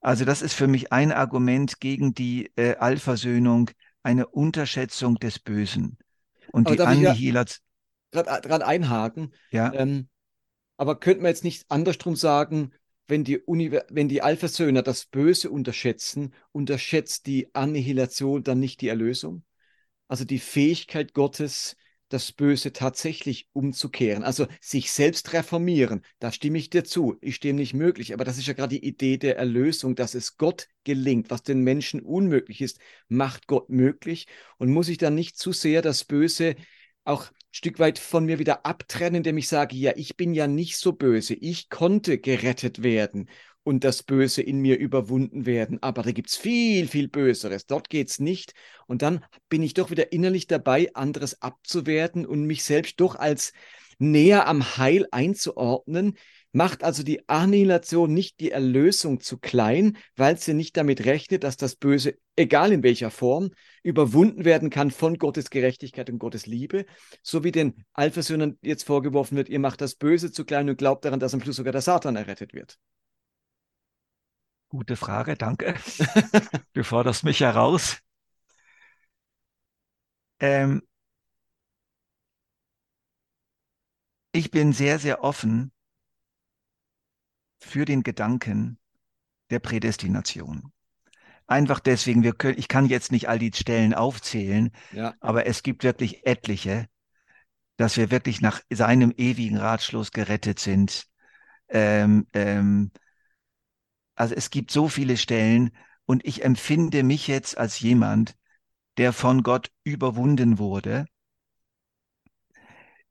[SPEAKER 2] Also das ist für mich ein Argument gegen die äh, Allversöhnung, eine Unterschätzung des Bösen. Und
[SPEAKER 1] Aber
[SPEAKER 2] die Annihilation.
[SPEAKER 1] Gerade einhaken.
[SPEAKER 2] Ja.
[SPEAKER 1] Ähm, aber könnte man jetzt nicht andersrum sagen, wenn die, wenn die Allversöhner das Böse unterschätzen, unterschätzt die Annihilation dann nicht die Erlösung? Also die Fähigkeit Gottes, das Böse tatsächlich umzukehren, also sich selbst reformieren, da stimme ich dir zu, ich stimme nicht möglich, aber das ist ja gerade die Idee der Erlösung, dass es Gott gelingt, was den Menschen unmöglich ist, macht Gott möglich. Und muss ich dann nicht zu sehr das Böse auch Stück weit von mir wieder abtrennen, indem ich sage, ja, ich bin ja nicht so böse, ich konnte gerettet werden und das Böse in mir überwunden werden, aber da gibt es viel, viel Böseres, dort geht es nicht. Und dann bin ich doch wieder innerlich dabei, anderes abzuwerten und mich selbst doch als näher am Heil einzuordnen, macht also die Annihilation nicht die Erlösung zu klein, weil sie nicht damit rechnet, dass das Böse, egal in welcher Form, überwunden werden kann von Gottes Gerechtigkeit und Gottes Liebe, so wie den Allversöhnern jetzt vorgeworfen wird, ihr macht das Böse zu klein und glaubt daran, dass am Schluss sogar der Satan errettet wird.
[SPEAKER 2] Gute Frage, danke. du forderst mich heraus. Ähm, ich bin sehr, sehr offen für den Gedanken der Prädestination. Einfach deswegen, wir können, ich kann jetzt nicht all die Stellen aufzählen, ja. aber es gibt wirklich etliche, dass wir wirklich nach seinem ewigen Ratschluss gerettet sind. Ähm, ähm, also es gibt so viele Stellen und ich empfinde mich jetzt als jemand, der von Gott überwunden wurde,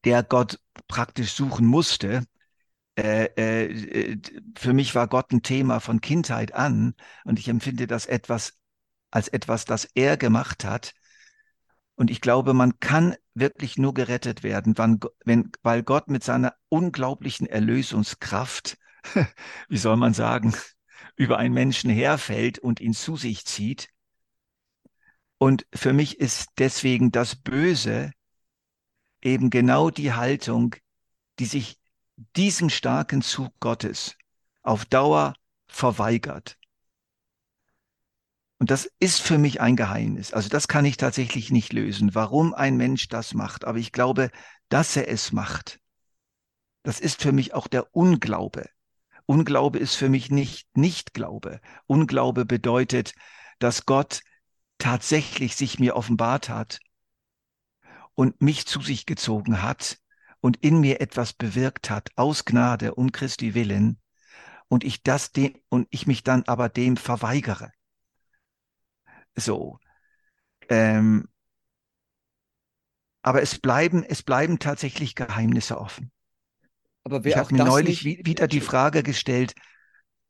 [SPEAKER 2] der Gott praktisch suchen musste, äh, äh, für mich war Gott ein Thema von Kindheit an und ich empfinde das etwas als etwas, das er gemacht hat. Und ich glaube, man kann wirklich nur gerettet werden, wann, wenn, weil Gott mit seiner unglaublichen Erlösungskraft, wie soll man sagen, über einen Menschen herfällt und ihn zu sich zieht. Und für mich ist deswegen das Böse eben genau die Haltung, die sich diesen starken Zug Gottes auf Dauer verweigert. Und das ist für mich ein Geheimnis. Also das kann ich tatsächlich nicht lösen, warum ein Mensch das macht. Aber ich glaube, dass er es macht. Das ist für mich auch der Unglaube. Unglaube ist für mich nicht Nichtglaube. Unglaube bedeutet, dass Gott tatsächlich sich mir offenbart hat und mich zu sich gezogen hat und in mir etwas bewirkt hat aus Gnade und Christi Willen und ich das dem und ich mich dann aber dem verweigere. So. Ähm, aber es bleiben, es bleiben tatsächlich Geheimnisse offen. Aber wer ich habe mir neulich nicht... wieder die Frage gestellt,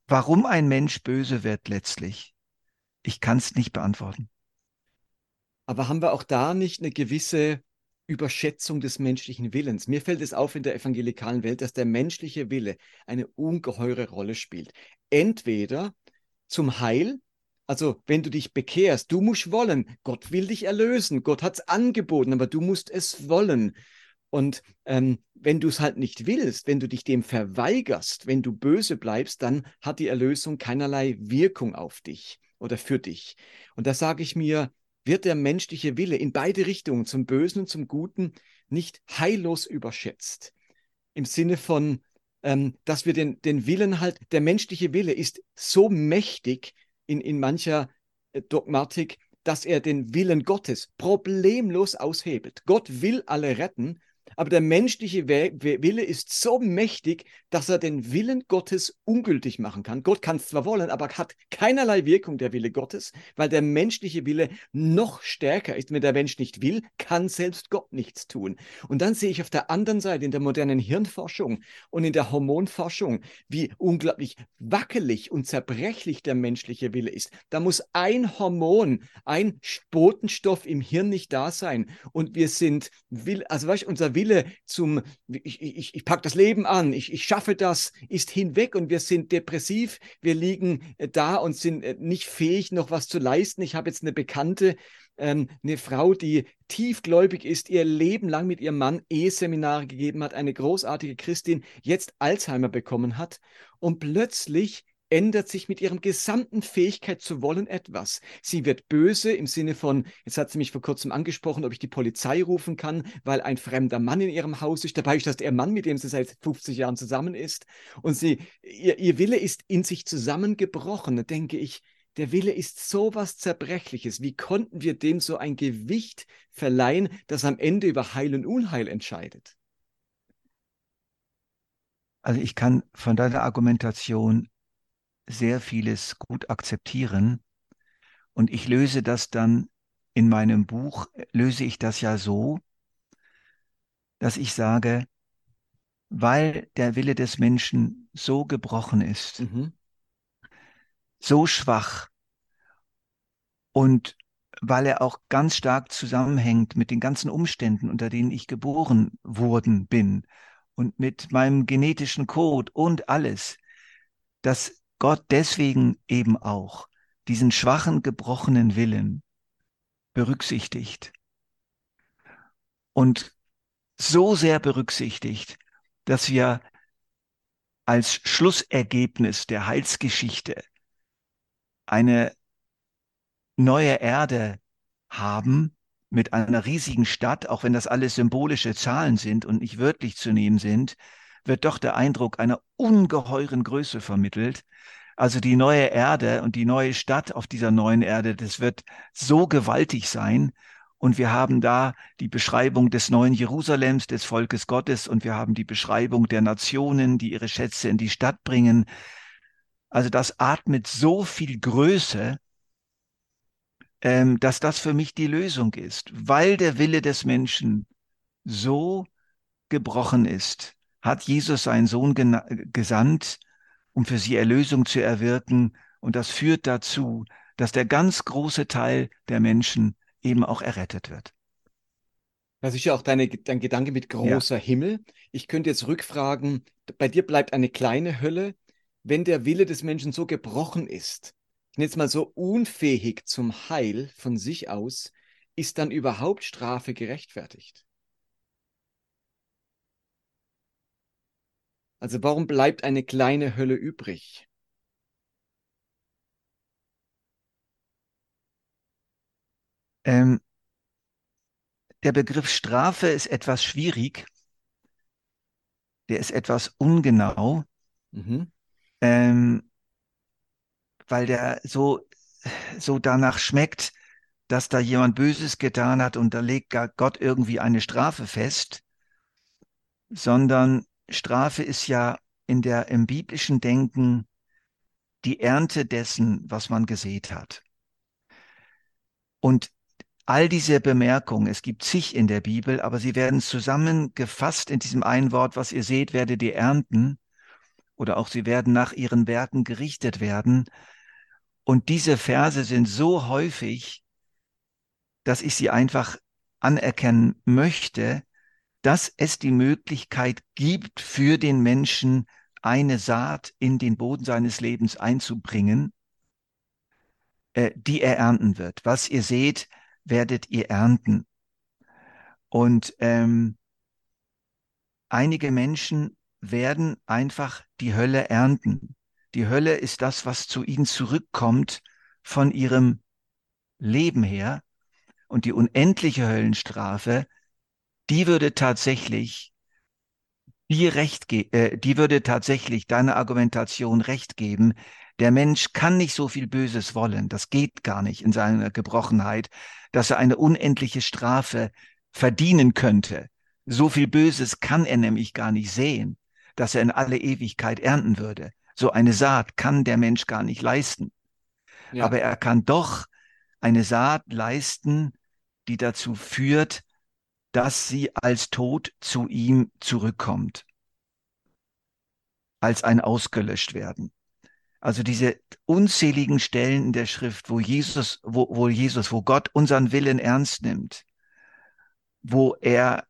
[SPEAKER 2] warum ein Mensch böse wird letztlich. Ich kann es nicht beantworten.
[SPEAKER 1] Aber haben wir auch da nicht eine gewisse Überschätzung des menschlichen Willens. Mir fällt es auf in der evangelikalen Welt, dass der menschliche Wille eine ungeheure Rolle spielt. Entweder zum Heil, also wenn du dich bekehrst, du musst wollen, Gott will dich erlösen, Gott hat es angeboten, aber du musst es wollen. Und ähm, wenn du es halt nicht willst, wenn du dich dem verweigerst, wenn du böse bleibst, dann hat die Erlösung keinerlei Wirkung auf dich oder für dich. Und da sage ich mir, wird der menschliche Wille in beide Richtungen, zum Bösen und zum Guten, nicht heillos überschätzt. Im Sinne von, ähm, dass wir den, den Willen halt, der menschliche Wille ist so mächtig in, in mancher äh, Dogmatik, dass er den Willen Gottes problemlos aushebelt. Gott will alle retten, aber der menschliche Wille ist so mächtig, dass er den Willen Gottes ungültig machen kann. Gott kann zwar wollen, aber hat keinerlei Wirkung der Wille Gottes, weil der menschliche Wille noch stärker ist. Wenn der Mensch nicht will, kann selbst Gott nichts tun. Und dann sehe ich auf der anderen Seite in der modernen Hirnforschung und in der Hormonforschung, wie unglaublich wackelig und zerbrechlich der menschliche Wille ist. Da muss ein Hormon, ein Botenstoff im Hirn nicht da sein. Und wir sind, also weißt, unser Wille zum, ich, ich, ich packe das Leben an, ich, ich schaffe das, ist hinweg und wir sind depressiv, wir liegen äh, da und sind äh, nicht fähig, noch was zu leisten. Ich habe jetzt eine Bekannte, ähm, eine Frau, die tiefgläubig ist, ihr Leben lang mit ihrem Mann Eheseminare gegeben hat, eine großartige Christin, jetzt Alzheimer bekommen hat und plötzlich ändert sich mit ihrem gesamten Fähigkeit zu wollen etwas. Sie wird böse im Sinne von, jetzt hat sie mich vor kurzem angesprochen, ob ich die Polizei rufen kann, weil ein fremder Mann in ihrem Haus ist. Dabei ist das der Mann, mit dem sie seit 50 Jahren zusammen ist. Und sie, ihr, ihr Wille ist in sich zusammengebrochen. Da denke ich, der Wille ist so was Zerbrechliches. Wie konnten wir dem so ein Gewicht verleihen, das am Ende über Heil und Unheil entscheidet?
[SPEAKER 2] Also ich kann von deiner Argumentation sehr vieles gut akzeptieren. Und ich löse das dann in meinem Buch, löse ich das ja so, dass ich sage, weil der Wille des Menschen so gebrochen ist, mhm. so schwach und weil er auch ganz stark zusammenhängt mit den ganzen Umständen, unter denen ich geboren worden bin und mit meinem genetischen Code und alles, dass Gott deswegen eben auch diesen schwachen, gebrochenen Willen berücksichtigt. Und so sehr berücksichtigt, dass wir als Schlussergebnis der Heilsgeschichte eine neue Erde haben mit einer riesigen Stadt, auch wenn das alles symbolische Zahlen sind und nicht wörtlich zu nehmen sind, wird doch der Eindruck einer ungeheuren Größe vermittelt. Also die neue Erde und die neue Stadt auf dieser neuen Erde, das wird so gewaltig sein. Und wir haben da die Beschreibung des neuen Jerusalems, des Volkes Gottes, und wir haben die Beschreibung der Nationen, die ihre Schätze in die Stadt bringen. Also das atmet so viel Größe, ähm, dass das für mich die Lösung ist, weil der Wille des Menschen so gebrochen ist hat Jesus seinen Sohn gesandt, um für sie Erlösung zu erwirken. Und das führt dazu, dass der ganz große Teil der Menschen eben auch errettet wird.
[SPEAKER 1] Das ist ja auch deine, dein Gedanke mit großer ja. Himmel. Ich könnte jetzt rückfragen, bei dir bleibt eine kleine Hölle, wenn der Wille des Menschen so gebrochen ist, ich nenne jetzt mal so unfähig zum Heil von sich aus, ist dann überhaupt Strafe gerechtfertigt? Also warum bleibt eine kleine Hölle übrig?
[SPEAKER 2] Ähm, der Begriff Strafe ist etwas schwierig. Der ist etwas ungenau, mhm. ähm, weil der so, so danach schmeckt, dass da jemand Böses getan hat und da legt Gott irgendwie eine Strafe fest, sondern Strafe ist ja in der, im biblischen Denken die Ernte dessen, was man gesät hat. Und all diese Bemerkungen, es gibt zig in der Bibel, aber sie werden zusammengefasst in diesem einen Wort, was ihr seht, werdet ihr ernten. Oder auch sie werden nach ihren Werken gerichtet werden. Und diese Verse sind so häufig, dass ich sie einfach anerkennen möchte, dass es die Möglichkeit gibt, für den Menschen eine Saat in den Boden seines Lebens einzubringen, äh, die er ernten wird. Was ihr seht, werdet ihr ernten. Und ähm, einige Menschen werden einfach die Hölle ernten. Die Hölle ist das, was zu ihnen zurückkommt von ihrem Leben her. Und die unendliche Höllenstrafe die würde tatsächlich die recht äh, die würde tatsächlich deine Argumentation recht geben. Der Mensch kann nicht so viel Böses wollen. Das geht gar nicht in seiner Gebrochenheit, dass er eine unendliche Strafe verdienen könnte. So viel Böses kann er nämlich gar nicht sehen, dass er in alle Ewigkeit ernten würde. So eine Saat kann der Mensch gar nicht leisten. Ja. Aber er kann doch eine Saat leisten, die dazu führt, dass sie als Tod zu ihm zurückkommt, als ein ausgelöscht werden. Also diese unzähligen Stellen in der Schrift, wo Jesus, wo, wo Jesus, wo Gott unseren Willen ernst nimmt, wo er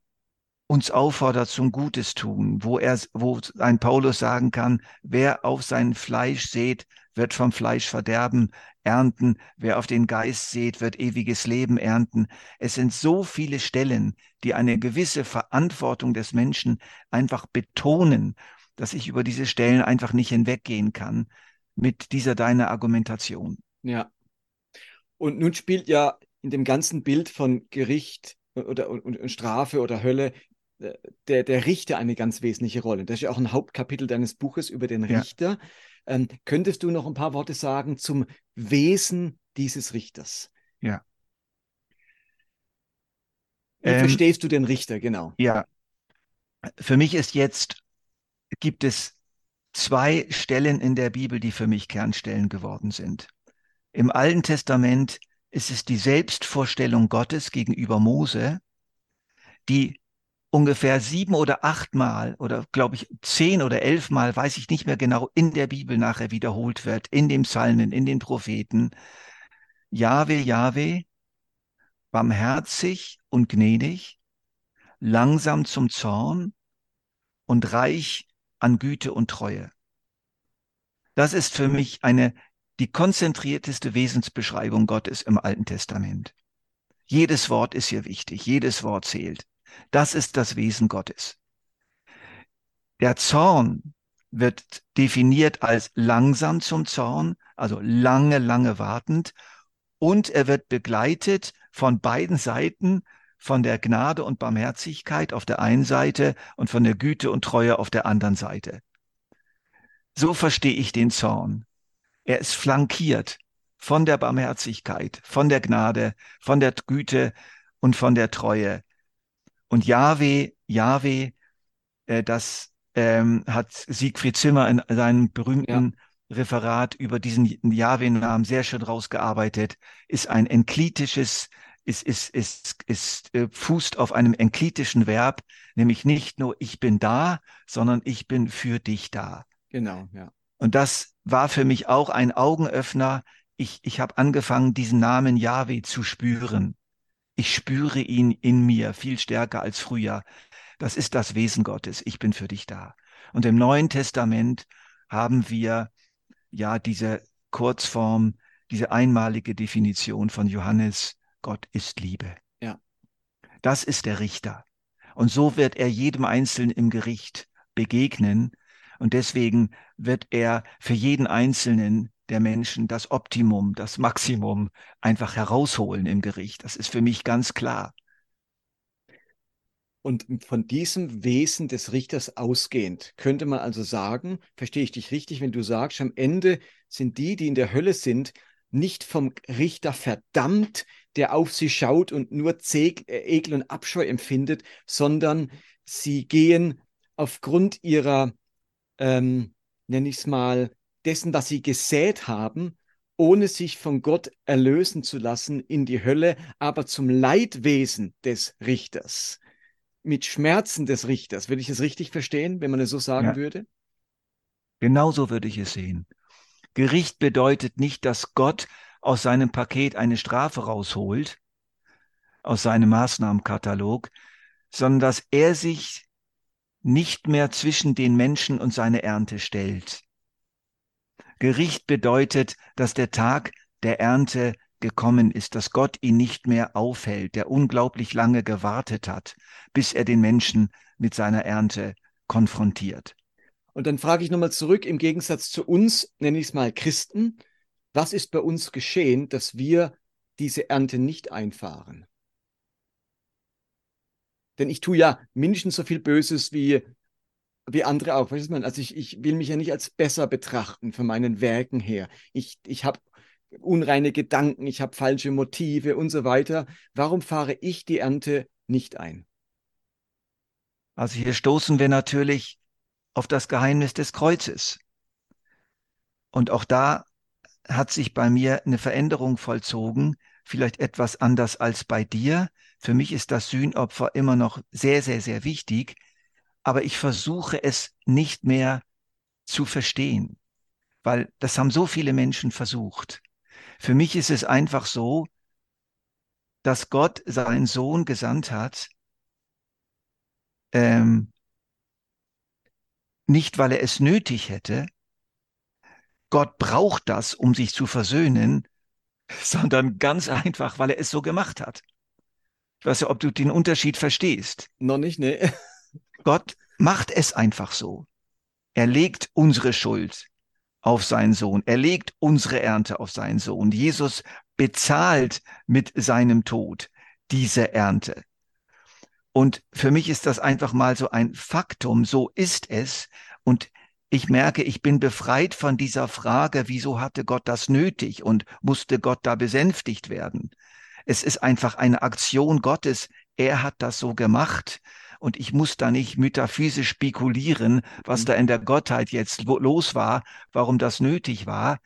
[SPEAKER 2] uns auffordert zum Gutes tun, wo er, wo ein Paulus sagen kann, wer auf sein Fleisch sät, wird vom Fleisch verderben ernten. Wer auf den Geist sät, wird ewiges Leben ernten. Es sind so viele Stellen, die eine gewisse Verantwortung des Menschen einfach betonen, dass ich über diese Stellen einfach nicht hinweggehen kann mit dieser deiner Argumentation.
[SPEAKER 1] Ja. Und nun spielt ja in dem ganzen Bild von Gericht oder und, und Strafe oder Hölle der, der Richter eine ganz wesentliche Rolle. Das ist ja auch ein Hauptkapitel deines Buches über den Richter. Ja. Ähm, könntest du noch ein paar Worte sagen zum Wesen dieses Richters?
[SPEAKER 2] Ja.
[SPEAKER 1] Wie ähm, verstehst du den Richter, genau?
[SPEAKER 2] Ja. Für mich ist jetzt, gibt es zwei Stellen in der Bibel, die für mich Kernstellen geworden sind. Im Alten Testament ist es die Selbstvorstellung Gottes gegenüber Mose, die ungefähr sieben oder achtmal oder glaube ich zehn oder elfmal, weiß ich nicht mehr genau, in der Bibel nachher wiederholt wird, in den Psalmen, in den Propheten. Jahwe, Jahwe, barmherzig und gnädig, langsam zum Zorn und reich an Güte und Treue. Das ist für mich eine, die konzentrierteste Wesensbeschreibung Gottes im Alten Testament. Jedes Wort ist hier wichtig, jedes Wort zählt. Das ist das Wesen Gottes. Der Zorn wird definiert als langsam zum Zorn, also lange, lange wartend. Und er wird begleitet von beiden Seiten, von der Gnade und Barmherzigkeit auf der einen Seite und von der Güte und Treue auf der anderen Seite. So verstehe ich den Zorn. Er ist flankiert von der Barmherzigkeit, von der Gnade, von der Güte und von der Treue. Und Yahweh, Yahweh, äh, das ähm, hat Siegfried Zimmer in seinem berühmten ja. Referat über diesen Yahweh-Namen sehr schön rausgearbeitet, ist ein enklitisches, ist, ist, ist, ist, äh, fußt auf einem enklitischen Verb, nämlich nicht nur ich bin da, sondern ich bin für dich da.
[SPEAKER 1] Genau, ja.
[SPEAKER 2] Und das war für mich auch ein Augenöffner. Ich, ich habe angefangen, diesen Namen Yahweh zu spüren. Ich spüre ihn in mir viel stärker als früher. Das ist das Wesen Gottes. Ich bin für dich da. Und im Neuen Testament haben wir ja diese Kurzform, diese einmalige Definition von Johannes, Gott ist Liebe.
[SPEAKER 1] Ja.
[SPEAKER 2] Das ist der Richter. Und so wird er jedem Einzelnen im Gericht begegnen. Und deswegen wird er für jeden Einzelnen der Menschen das Optimum, das Maximum einfach herausholen im Gericht. Das ist für mich ganz klar.
[SPEAKER 1] Und von diesem Wesen des Richters ausgehend könnte man also sagen, verstehe ich dich richtig, wenn du sagst, am Ende sind die, die in der Hölle sind, nicht vom Richter verdammt, der auf sie schaut und nur äh, Ekel und Abscheu empfindet, sondern sie gehen aufgrund ihrer, ähm, nenne ich es mal, dessen, was sie gesät haben, ohne sich von Gott erlösen zu lassen in die Hölle, aber zum Leidwesen des Richters, mit Schmerzen des Richters. Würde ich es richtig verstehen, wenn man es so sagen ja. würde?
[SPEAKER 2] Genauso würde ich es sehen. Gericht bedeutet nicht, dass Gott aus seinem Paket eine Strafe rausholt, aus seinem Maßnahmenkatalog, sondern dass er sich nicht mehr zwischen den Menschen und seine Ernte stellt. Gericht bedeutet, dass der Tag der Ernte gekommen ist, dass Gott ihn nicht mehr aufhält, der unglaublich lange gewartet hat, bis er den Menschen mit seiner Ernte konfrontiert.
[SPEAKER 1] Und dann frage ich nochmal zurück, im Gegensatz zu uns, nenne ich es mal Christen, was ist bei uns geschehen, dass wir diese Ernte nicht einfahren? Denn ich tue ja mindestens so viel Böses wie, wie andere auch. Weißt du, also ich, ich will mich ja nicht als besser betrachten von meinen Werken her. Ich, ich habe unreine Gedanken, ich habe falsche Motive und so weiter. Warum fahre ich die Ernte nicht ein?
[SPEAKER 2] Also hier stoßen wir natürlich auf das Geheimnis des Kreuzes. Und auch da hat sich bei mir eine Veränderung vollzogen, vielleicht etwas anders als bei dir. Für mich ist das Sühnopfer immer noch sehr, sehr, sehr wichtig, aber ich versuche es nicht mehr zu verstehen, weil das haben so viele Menschen versucht. Für mich ist es einfach so, dass Gott seinen Sohn gesandt hat, ähm, nicht weil er es nötig hätte, Gott braucht das, um sich zu versöhnen, sondern ganz einfach, weil er es so gemacht hat. Ich weiß ja, ob du den Unterschied verstehst.
[SPEAKER 1] Noch nicht, ne?
[SPEAKER 2] Gott macht es einfach so. Er legt unsere Schuld auf seinen Sohn. Er legt unsere Ernte auf seinen Sohn. Jesus bezahlt mit seinem Tod diese Ernte. Und für mich ist das einfach mal so ein Faktum. So ist es. Und ich merke, ich bin befreit von dieser Frage, wieso hatte Gott das nötig und musste Gott da besänftigt werden? Es ist einfach eine Aktion Gottes. Er hat das so gemacht und ich muss da nicht metaphysisch spekulieren, was mhm. da in der Gottheit jetzt los war, warum das nötig war.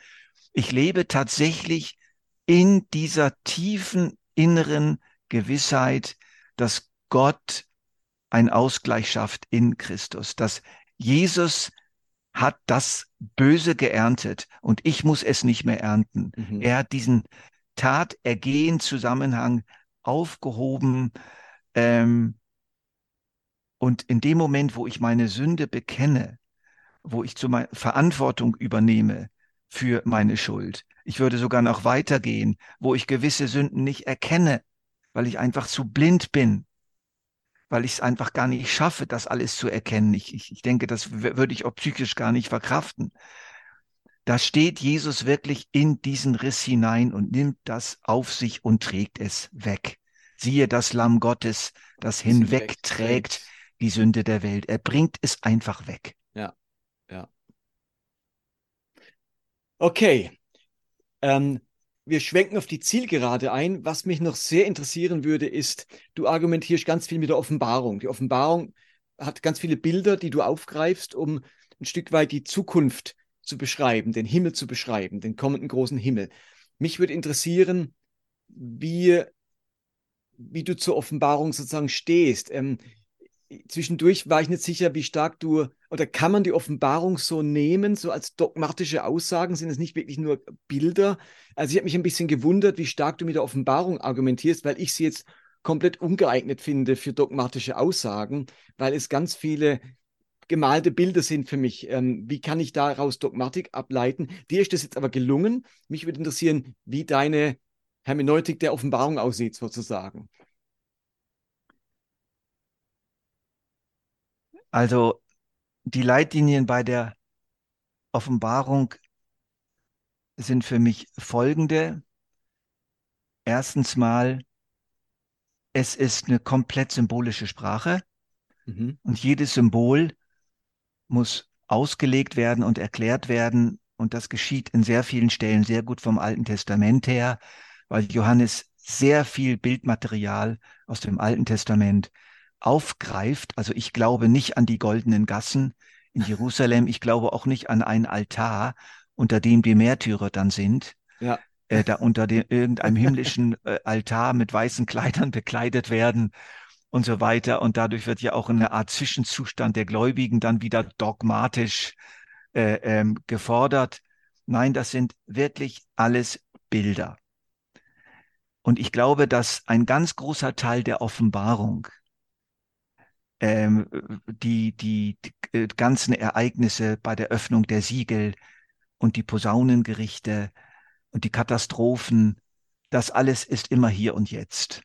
[SPEAKER 2] Ich lebe tatsächlich in dieser tiefen inneren Gewissheit, dass Gott ein Ausgleich schafft in Christus, dass Jesus hat das Böse geerntet und ich muss es nicht mehr ernten. Mhm. Er hat diesen Tat-Ergehen-Zusammenhang aufgehoben. Ähm, und in dem Moment, wo ich meine Sünde bekenne, wo ich zu meiner Verantwortung übernehme für meine Schuld, ich würde sogar noch weitergehen, wo ich gewisse Sünden nicht erkenne, weil ich einfach zu blind bin, weil ich es einfach gar nicht schaffe, das alles zu erkennen. Ich, ich, ich denke, das würde ich auch psychisch gar nicht verkraften. Da steht Jesus wirklich in diesen Riss hinein und nimmt das auf sich und trägt es weg. Siehe das Lamm Gottes, das hinwegträgt die Sünde der Welt. Er bringt es einfach weg.
[SPEAKER 1] Ja, ja. Okay. Ähm, wir schwenken auf die Zielgerade ein. Was mich noch sehr interessieren würde, ist, du argumentierst ganz viel mit der Offenbarung. Die Offenbarung hat ganz viele Bilder, die du aufgreifst, um ein Stück weit die Zukunft zu beschreiben, den Himmel zu beschreiben, den kommenden großen Himmel. Mich würde interessieren, wie, wie du zur Offenbarung sozusagen stehst. Ähm, zwischendurch war ich nicht sicher, wie stark du, oder kann man die Offenbarung so nehmen, so als dogmatische Aussagen? Sind es nicht wirklich nur Bilder? Also ich habe mich ein bisschen gewundert, wie stark du mit der Offenbarung argumentierst, weil ich sie jetzt komplett ungeeignet finde für dogmatische Aussagen, weil es ganz viele gemalte Bilder sind für mich. Ähm, wie kann ich daraus Dogmatik ableiten? Dir ist das jetzt aber gelungen. Mich würde interessieren, wie deine Hermeneutik der Offenbarung aussieht, sozusagen.
[SPEAKER 2] Also die Leitlinien bei der Offenbarung sind für mich folgende. Erstens mal, es ist eine komplett symbolische Sprache mhm. und jedes Symbol muss ausgelegt werden und erklärt werden. Und das geschieht in sehr vielen Stellen sehr gut vom Alten Testament her, weil Johannes sehr viel Bildmaterial aus dem Alten Testament aufgreift. Also ich glaube nicht an die goldenen Gassen in Jerusalem. Ich glaube auch nicht an einen Altar, unter dem die Märtyrer dann sind. Ja. Äh, da unter dem, irgendeinem himmlischen äh, Altar mit weißen Kleidern bekleidet werden und so weiter. Und dadurch wird ja auch eine Art Zwischenzustand der Gläubigen dann wieder dogmatisch äh, ähm, gefordert. Nein, das sind wirklich alles Bilder. Und ich glaube, dass ein ganz großer Teil der Offenbarung ähm, die, die, die äh, ganzen Ereignisse bei der Öffnung der Siegel und die Posaunengerichte und die Katastrophen, das alles ist immer hier und jetzt.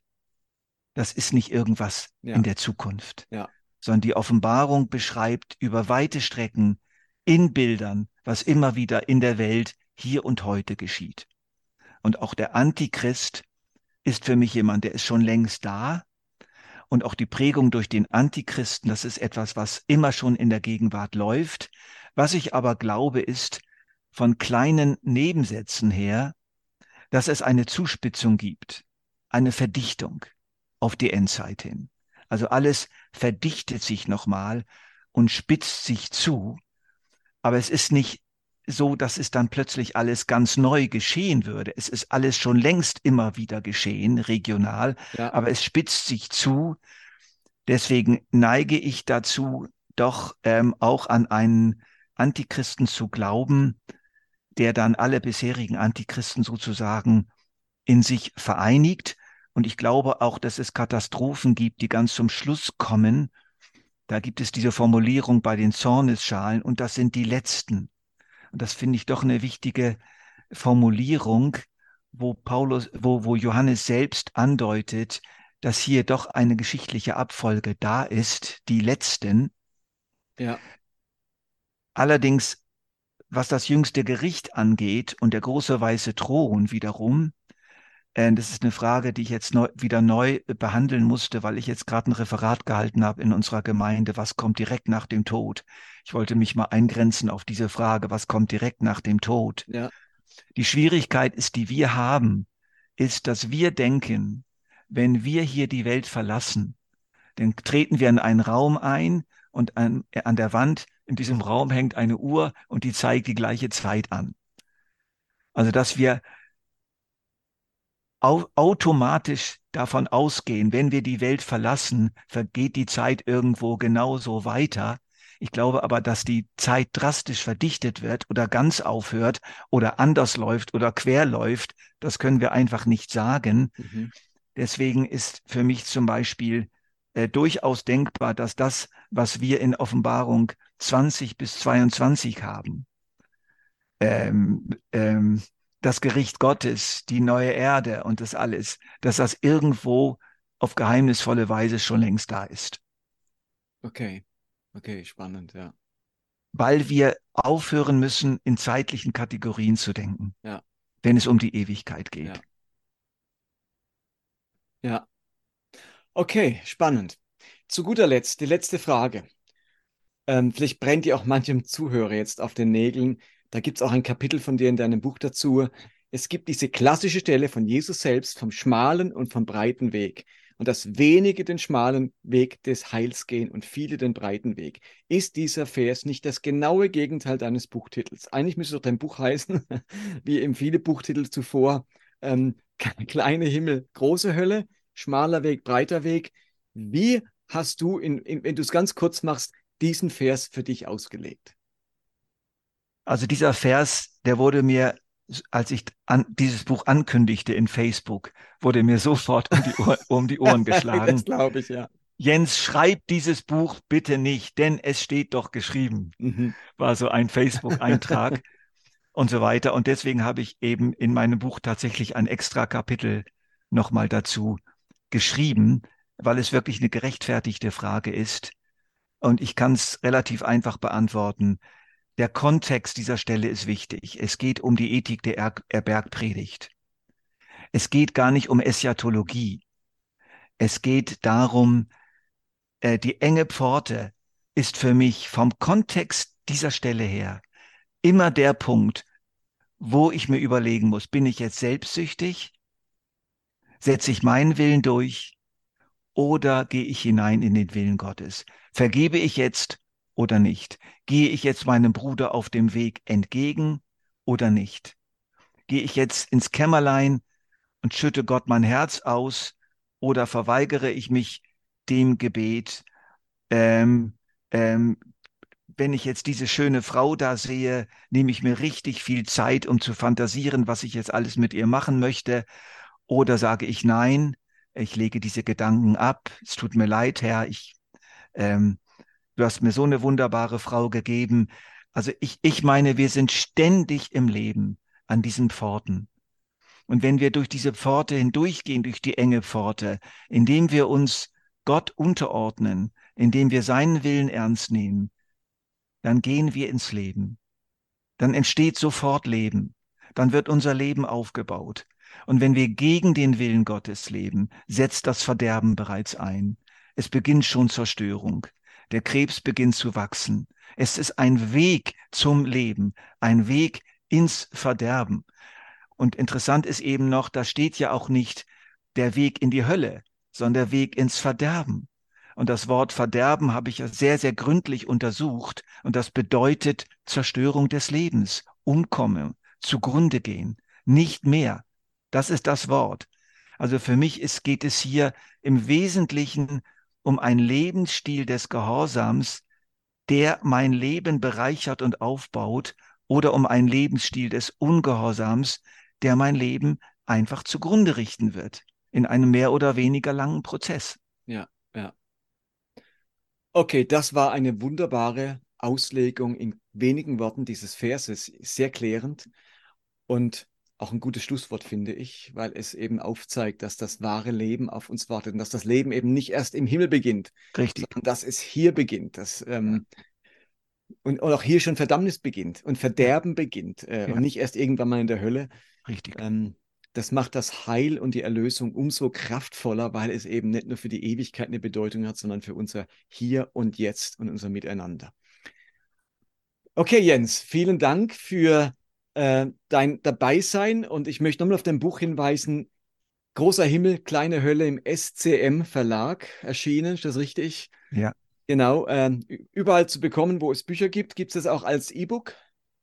[SPEAKER 2] Das ist nicht irgendwas ja. in der Zukunft, ja. sondern die Offenbarung beschreibt über weite Strecken in Bildern, was immer wieder in der Welt hier und heute geschieht. Und auch der Antichrist ist für mich jemand, der ist schon längst da, und auch die Prägung durch den Antichristen, das ist etwas, was immer schon in der Gegenwart läuft. Was ich aber glaube, ist von kleinen Nebensätzen her, dass es eine Zuspitzung gibt, eine Verdichtung auf die Endzeit hin. Also alles verdichtet sich nochmal und spitzt sich zu, aber es ist nicht so, dass es dann plötzlich alles ganz neu geschehen würde. Es ist alles schon längst immer wieder geschehen, regional, ja. aber es spitzt sich zu. Deswegen neige ich dazu, doch ähm, auch an einen Antichristen zu glauben, der dann alle bisherigen Antichristen sozusagen in sich vereinigt. Und ich glaube auch, dass es Katastrophen gibt, die ganz zum Schluss kommen. Da gibt es diese Formulierung bei den Zornesschalen und das sind die letzten. Und das finde ich doch eine wichtige Formulierung, wo Paulus, wo, wo Johannes selbst andeutet, dass hier doch eine geschichtliche Abfolge da ist, die letzten. Ja. Allerdings, was das jüngste Gericht angeht und der große weiße Thron wiederum, das ist eine Frage, die ich jetzt neu, wieder neu behandeln musste, weil ich jetzt gerade ein Referat gehalten habe in unserer Gemeinde. Was kommt direkt nach dem Tod? Ich wollte mich mal eingrenzen auf diese Frage, was kommt direkt nach dem Tod? Ja. Die Schwierigkeit ist, die wir haben, ist, dass wir denken, wenn wir hier die Welt verlassen, dann treten wir in einen Raum ein und an, an der Wand in diesem Raum hängt eine Uhr und die zeigt die gleiche Zeit an. Also, dass wir au automatisch davon ausgehen, wenn wir die Welt verlassen, vergeht die Zeit irgendwo genauso weiter, ich glaube aber, dass die Zeit drastisch verdichtet wird oder ganz aufhört oder anders läuft oder quer läuft. Das können wir einfach nicht sagen. Mhm. Deswegen ist für mich zum Beispiel äh, durchaus denkbar, dass das, was wir in Offenbarung 20 bis 22 haben, ähm, ähm, das Gericht Gottes, die neue Erde und das alles, dass das irgendwo auf geheimnisvolle Weise schon längst da ist.
[SPEAKER 1] Okay. Okay, spannend, ja.
[SPEAKER 2] Weil wir aufhören müssen, in zeitlichen Kategorien zu denken,
[SPEAKER 1] ja.
[SPEAKER 2] wenn es um die Ewigkeit geht.
[SPEAKER 1] Ja. ja. Okay, spannend. Zu guter Letzt, die letzte Frage. Ähm, vielleicht brennt ihr auch manchem Zuhörer jetzt auf den Nägeln. Da gibt es auch ein Kapitel von dir in deinem Buch dazu. Es gibt diese klassische Stelle von Jesus selbst vom schmalen und vom breiten Weg und dass wenige den schmalen Weg des Heils gehen und viele den breiten Weg. Ist dieser Vers nicht das genaue Gegenteil deines Buchtitels? Eigentlich müsste doch dein Buch heißen, wie eben viele Buchtitel zuvor, ähm, kleine Himmel, große Hölle, schmaler Weg, breiter Weg. Wie hast du, in, in, wenn du es ganz kurz machst, diesen Vers für dich ausgelegt?
[SPEAKER 2] Also dieser Vers, der wurde mir als ich an, dieses Buch ankündigte in Facebook, wurde mir sofort um die, Ohr, um die Ohren geschlagen. das
[SPEAKER 1] glaube ich, ja.
[SPEAKER 2] Jens, schreib dieses Buch bitte nicht, denn es steht doch geschrieben. Mhm. War so ein Facebook-Eintrag und so weiter. Und deswegen habe ich eben in meinem Buch tatsächlich ein extra Kapitel nochmal dazu geschrieben, weil es wirklich eine gerechtfertigte Frage ist. Und ich kann es relativ einfach beantworten der Kontext dieser Stelle ist wichtig. Es geht um die Ethik der er Bergpredigt. Es geht gar nicht um Eschatologie. Es geht darum, äh, die enge Pforte ist für mich vom Kontext dieser Stelle her immer der Punkt, wo ich mir überlegen muss, bin ich jetzt selbstsüchtig? Setze ich meinen Willen durch? Oder gehe ich hinein in den Willen Gottes? Vergebe ich jetzt oder nicht? Gehe ich jetzt meinem Bruder auf dem Weg entgegen oder nicht? Gehe ich jetzt ins Kämmerlein und schütte Gott mein Herz aus oder verweigere ich mich dem Gebet? Ähm, ähm, wenn ich jetzt diese schöne Frau da sehe, nehme ich mir richtig viel Zeit, um zu fantasieren, was ich jetzt alles mit ihr machen möchte. Oder sage ich nein, ich lege diese Gedanken ab. Es tut mir leid, Herr, ich ähm, du hast mir so eine wunderbare Frau gegeben. Also ich, ich meine, wir sind ständig im Leben an diesen Pforten. Und wenn wir durch diese Pforte hindurchgehen, durch die enge Pforte, indem wir uns Gott unterordnen, indem wir seinen Willen ernst nehmen, dann gehen wir ins Leben. Dann entsteht sofort Leben. Dann wird unser Leben aufgebaut. Und wenn wir gegen den Willen Gottes leben, setzt das Verderben bereits ein. es beginnt schon Zerstörung. Der Krebs beginnt zu wachsen. Es ist ein Weg zum Leben, ein Weg ins Verderben. Und interessant ist eben noch, da steht ja auch nicht der Weg in die Hölle, sondern der Weg ins Verderben. Und das Wort Verderben habe ich ja sehr, sehr gründlich untersucht. Und das bedeutet Zerstörung des Lebens, Umkommen, zugrunde gehen, nicht mehr. Das ist das Wort. Also für mich ist, geht es hier im Wesentlichen um einen Lebensstil des Gehorsams, der mein Leben bereichert und aufbaut, oder um einen Lebensstil des Ungehorsams, der mein Leben einfach zugrunde richten wird, in einem mehr oder weniger langen Prozess.
[SPEAKER 1] Ja, ja. Okay, das war eine wunderbare Auslegung in wenigen Worten dieses Verses, sehr klärend und auch ein gutes Schlusswort, finde ich, weil es eben aufzeigt, dass das wahre Leben auf uns wartet und dass das Leben eben nicht erst im Himmel beginnt,
[SPEAKER 2] Richtig.
[SPEAKER 1] sondern dass es hier beginnt, dass ähm, und, und, auch hier schon Verdammnis beginnt und Verderben beginnt äh, ja. und nicht erst irgendwann mal in der Hölle.
[SPEAKER 2] Richtig.
[SPEAKER 1] Ähm, das macht das Heil und die Erlösung umso kraftvoller, weil es eben nicht nur für die Ewigkeit eine Bedeutung hat, sondern für unser Hier und Jetzt und unser Miteinander. Okay, Jens, vielen Dank für äh, dein Dabeisein und ich möchte nochmal auf dein Buch hinweisen. Großer Himmel, kleine Hölle im SCM Verlag erschienen, ist das richtig?
[SPEAKER 2] Ja.
[SPEAKER 1] Genau, äh, überall zu bekommen, wo es Bücher gibt. Gibt es auch als E-Book?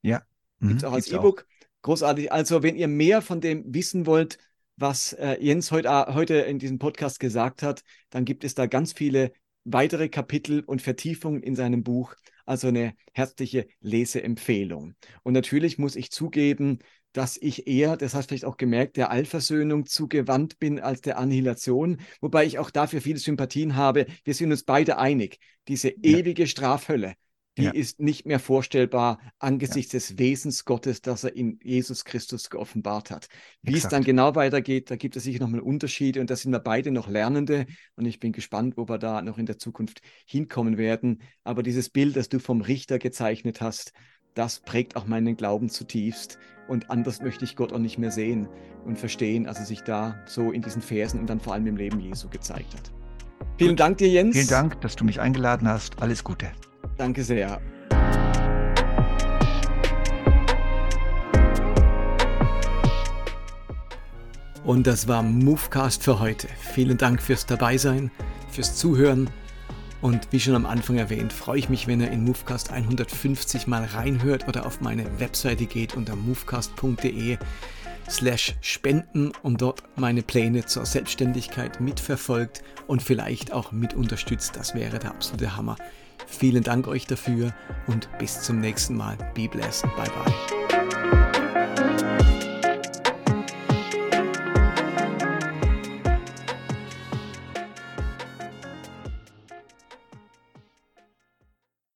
[SPEAKER 2] Ja.
[SPEAKER 1] Mhm. Gibt es auch als E-Book? Großartig. Also, wenn ihr mehr von dem wissen wollt, was äh, Jens heute, äh, heute in diesem Podcast gesagt hat, dann gibt es da ganz viele weitere Kapitel und Vertiefungen in seinem Buch. Also eine herzliche Leseempfehlung. Und natürlich muss ich zugeben, dass ich eher, das hast du vielleicht auch gemerkt, der Allversöhnung zugewandt bin als der Annihilation, wobei ich auch dafür viele Sympathien habe. Wir sind uns beide einig, diese ja. ewige Strafhölle, die ja. ist nicht mehr vorstellbar angesichts ja. des Wesens Gottes, das er in Jesus Christus geoffenbart hat. Wie Exakt. es dann genau weitergeht, da gibt es sicher nochmal Unterschiede und da sind wir beide noch Lernende und ich bin gespannt, wo wir da noch in der Zukunft hinkommen werden. Aber dieses Bild, das du vom Richter gezeichnet hast, das prägt auch meinen Glauben zutiefst und anders möchte ich Gott auch nicht mehr sehen und verstehen, als er sich da so in diesen Versen und dann vor allem im Leben Jesu gezeigt hat. Vielen. Dank dir, Jens.
[SPEAKER 2] Vielen Dank, dass du mich eingeladen hast. Alles Gute.
[SPEAKER 1] Danke sehr. Und das war Movecast für heute. Vielen Dank fürs Dabeisein, fürs Zuhören. Und wie schon am Anfang erwähnt, freue ich mich, wenn ihr in Movecast 150 mal reinhört oder auf meine Webseite geht unter movecast.de slash spenden und dort meine Pläne zur Selbstständigkeit mitverfolgt und vielleicht auch mit unterstützt. Das wäre der absolute Hammer. Vielen Dank euch dafür und bis zum nächsten Mal. Be blessed. Bye bye.